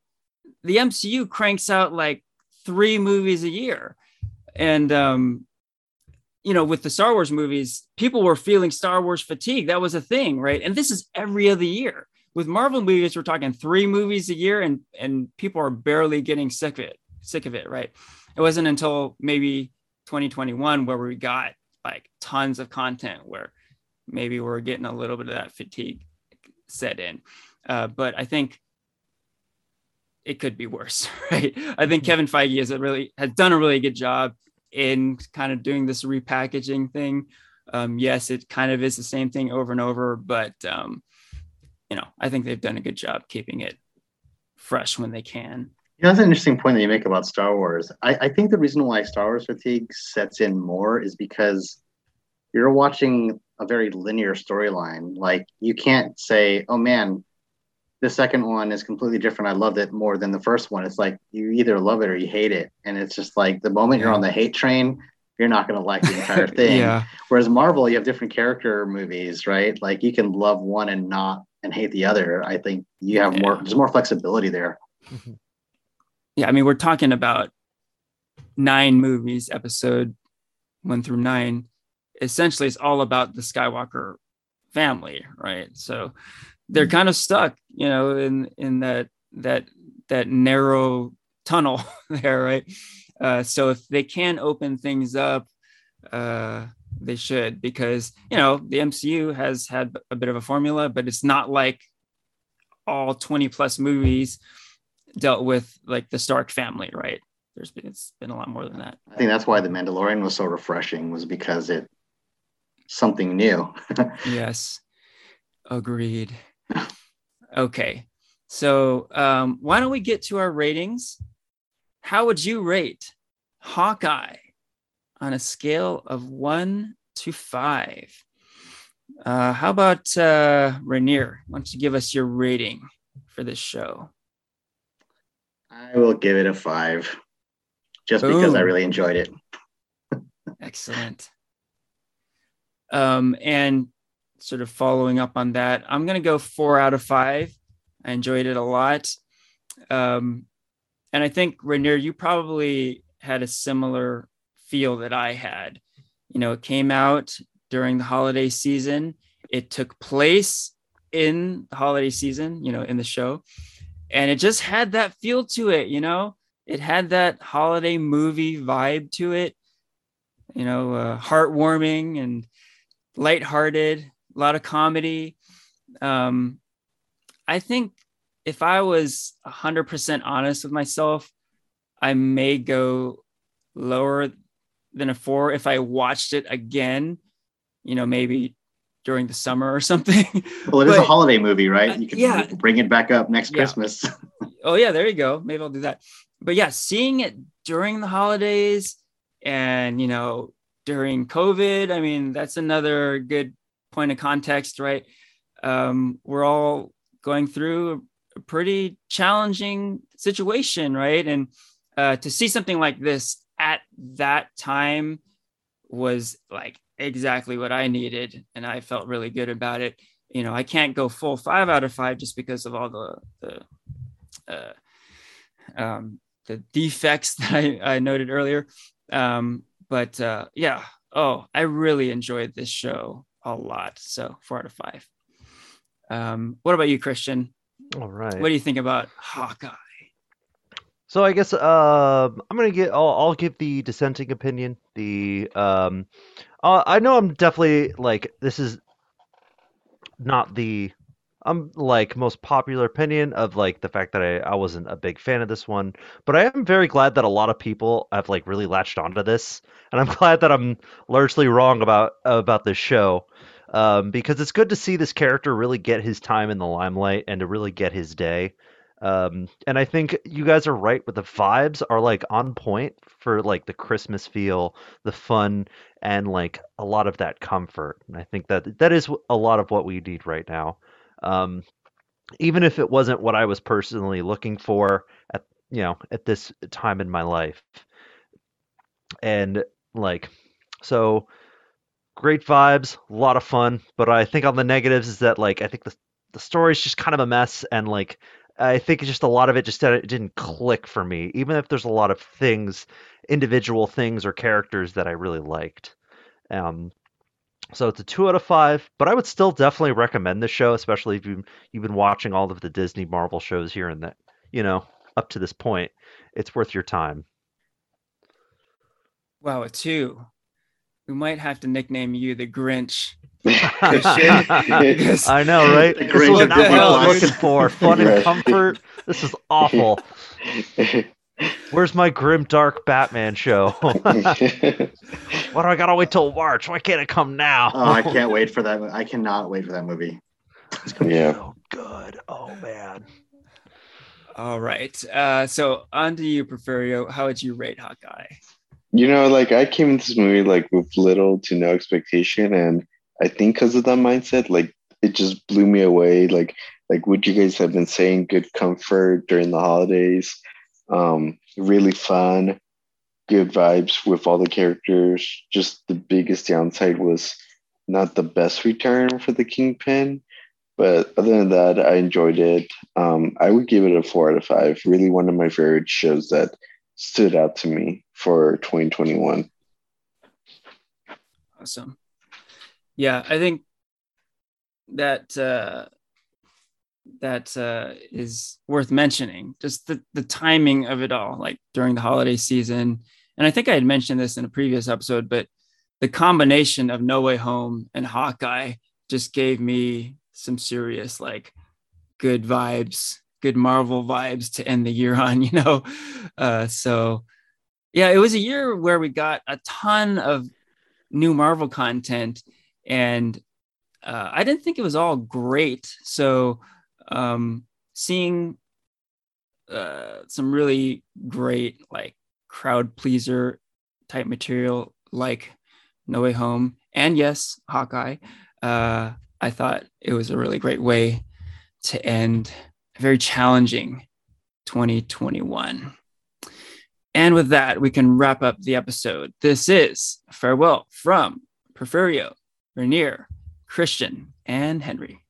The MCU cranks out like three movies a year. And, um, you know, with the Star Wars movies, people were feeling Star Wars fatigue. That was a thing, right? And this is every other year. With Marvel movies, we're talking three movies a year, and and people are barely getting sick of it, sick of it, right? it wasn't until maybe 2021 where we got like tons of content where maybe we're getting a little bit of that fatigue set in. Uh, but I think it could be worse, <laughs> right? I think mm-hmm. Kevin Feige has a really has done a really good job in kind of doing this repackaging thing. Um, yes, it kind of is the same thing over and over, but um, you know, I think they've done a good job keeping it fresh when they can. You know, that's an interesting point that you make about Star Wars. I, I think the reason why Star Wars fatigue sets in more is because you're watching a very linear storyline. Like you can't say, "Oh man, the second one is completely different. I loved it more than the first one." It's like you either love it or you hate it, and it's just like the moment you're on the hate train, you're not going to like the entire <laughs> thing. yeah. Whereas Marvel, you have different character movies, right? Like you can love one and not and hate the other. I think you have yeah. more. There's more flexibility there. Mm-hmm. Yeah, I mean, we're talking about nine movies, episode one through nine essentially it's all about the Skywalker family, right? So they're mm-hmm. kind of stuck, you know, in in that that that narrow tunnel <laughs> there, right? Uh, so if they can open things up, uh, they should because you know the MCU has had a bit of a formula, but it's not like all 20 plus movies dealt with like the Stark family, right? There's been it's been a lot more than that. I think that's why the Mandalorian was so refreshing was because it something new. <laughs> yes, agreed. Okay, so um, why don't we get to our ratings? How would you rate Hawkeye on a scale of one to five? Uh, how about uh, Rainier? Why don't you give us your rating for this show? I will give it a five, just Boom. because I really enjoyed it. <laughs> Excellent. Um, and sort of following up on that, I'm going to go four out of five. I enjoyed it a lot. Um, and I think, Rainier, you probably had a similar feel that I had. You know, it came out during the holiday season, it took place in the holiday season, you know, in the show. And it just had that feel to it, you know, it had that holiday movie vibe to it, you know, uh, heartwarming and lighthearted, a lot of comedy. Um, I think if I was 100% honest with myself, I may go lower than a four if I watched it again, you know, maybe during the summer or <laughs> something. Well, it but, is a holiday movie, right? You can yeah. bring it back up next yeah. Christmas. <laughs> oh, yeah, there you go. Maybe I'll do that. But yeah, seeing it during the holidays and, you know, during COVID. I mean, that's another good point of context, right? Um, we're all going through a pretty challenging situation, right? And uh, to see something like this at that time was like exactly what I needed, and I felt really good about it. You know, I can't go full five out of five just because of all the the uh, um, the defects <laughs> that I, I noted earlier. Um, but uh, yeah, oh, I really enjoyed this show a lot. So four out of five. Um, what about you, Christian? All right. What do you think about Hawkeye? So I guess uh, I'm gonna get. I'll, I'll, give the dissenting opinion. The um, uh, I know I'm definitely like this is not the I'm like most popular opinion of like the fact that I, I wasn't a big fan of this one, but I am very glad that a lot of people have like really latched onto this, and I'm <laughs> glad that I'm largely wrong about about this show, um, because it's good to see this character really get his time in the limelight and to really get his day. Um, and I think you guys are right with the vibes are like on point for like the Christmas feel, the fun, and like a lot of that comfort. And I think that that is a lot of what we need right now. Um, even if it wasn't what I was personally looking for at you know at this time in my life. And like so great vibes, a lot of fun, but I think on the negatives is that like I think the the story's just kind of a mess and like I think just a lot of it just it didn't click for me, even if there's a lot of things, individual things or characters that I really liked. Um, so it's a two out of five, but I would still definitely recommend this show, especially if you you've been watching all of the Disney Marvel shows here and that you know up to this point. It's worth your time. Wow, a two. We might have to nickname you the Grinch. <laughs> I know, right? The This was Grinch what I the was looking for. Fun and comfort. This is awful. <laughs> Where's my grim dark Batman show? <laughs> <laughs> Why do I gotta wait till March? Why can't it come now? Oh, I can't wait for that. I cannot wait for that movie. It's gonna be Yeah. so good. Oh man. All right. Uh, so on to you, Porfirio. How would you rate Hawkeye? you know, like I came into this movie like with little to no expectation, and I think because of that mindset, like it just blew me away. Like, like what you guys have been saying, good comfort during the holidays, um, really fun, good vibes with all the characters. Just the biggest downside was not the best return for the Kingpin. But other than that, I enjoyed it. Um, I would give it a four out of five. Really, one of my favorite shows that stood out to me for 2021. Awesome. Yeah, I think that uh, that uh, is worth mentioning. Just the the timing of it all, like during the holiday season. And I think I had mentioned this in a previous episode, but the combination of No Way Home and Hawkeye just gave me some serious like good vibes, good Marvel vibes to end the year <laughs> on. You know, uh, so yeah, it was a year where we got a ton of new Marvel content, and uh, I didn't think it was all great. So, um, seeing uh, some really great, like crowd pleaser type material, like No Way Home, and yes, Hawkeye, uh, I thought it was a really great way to end a very challenging 2021. And with that, we can wrap up the episode. This is farewell from Porfirio, Rainier, Christian, and Henry.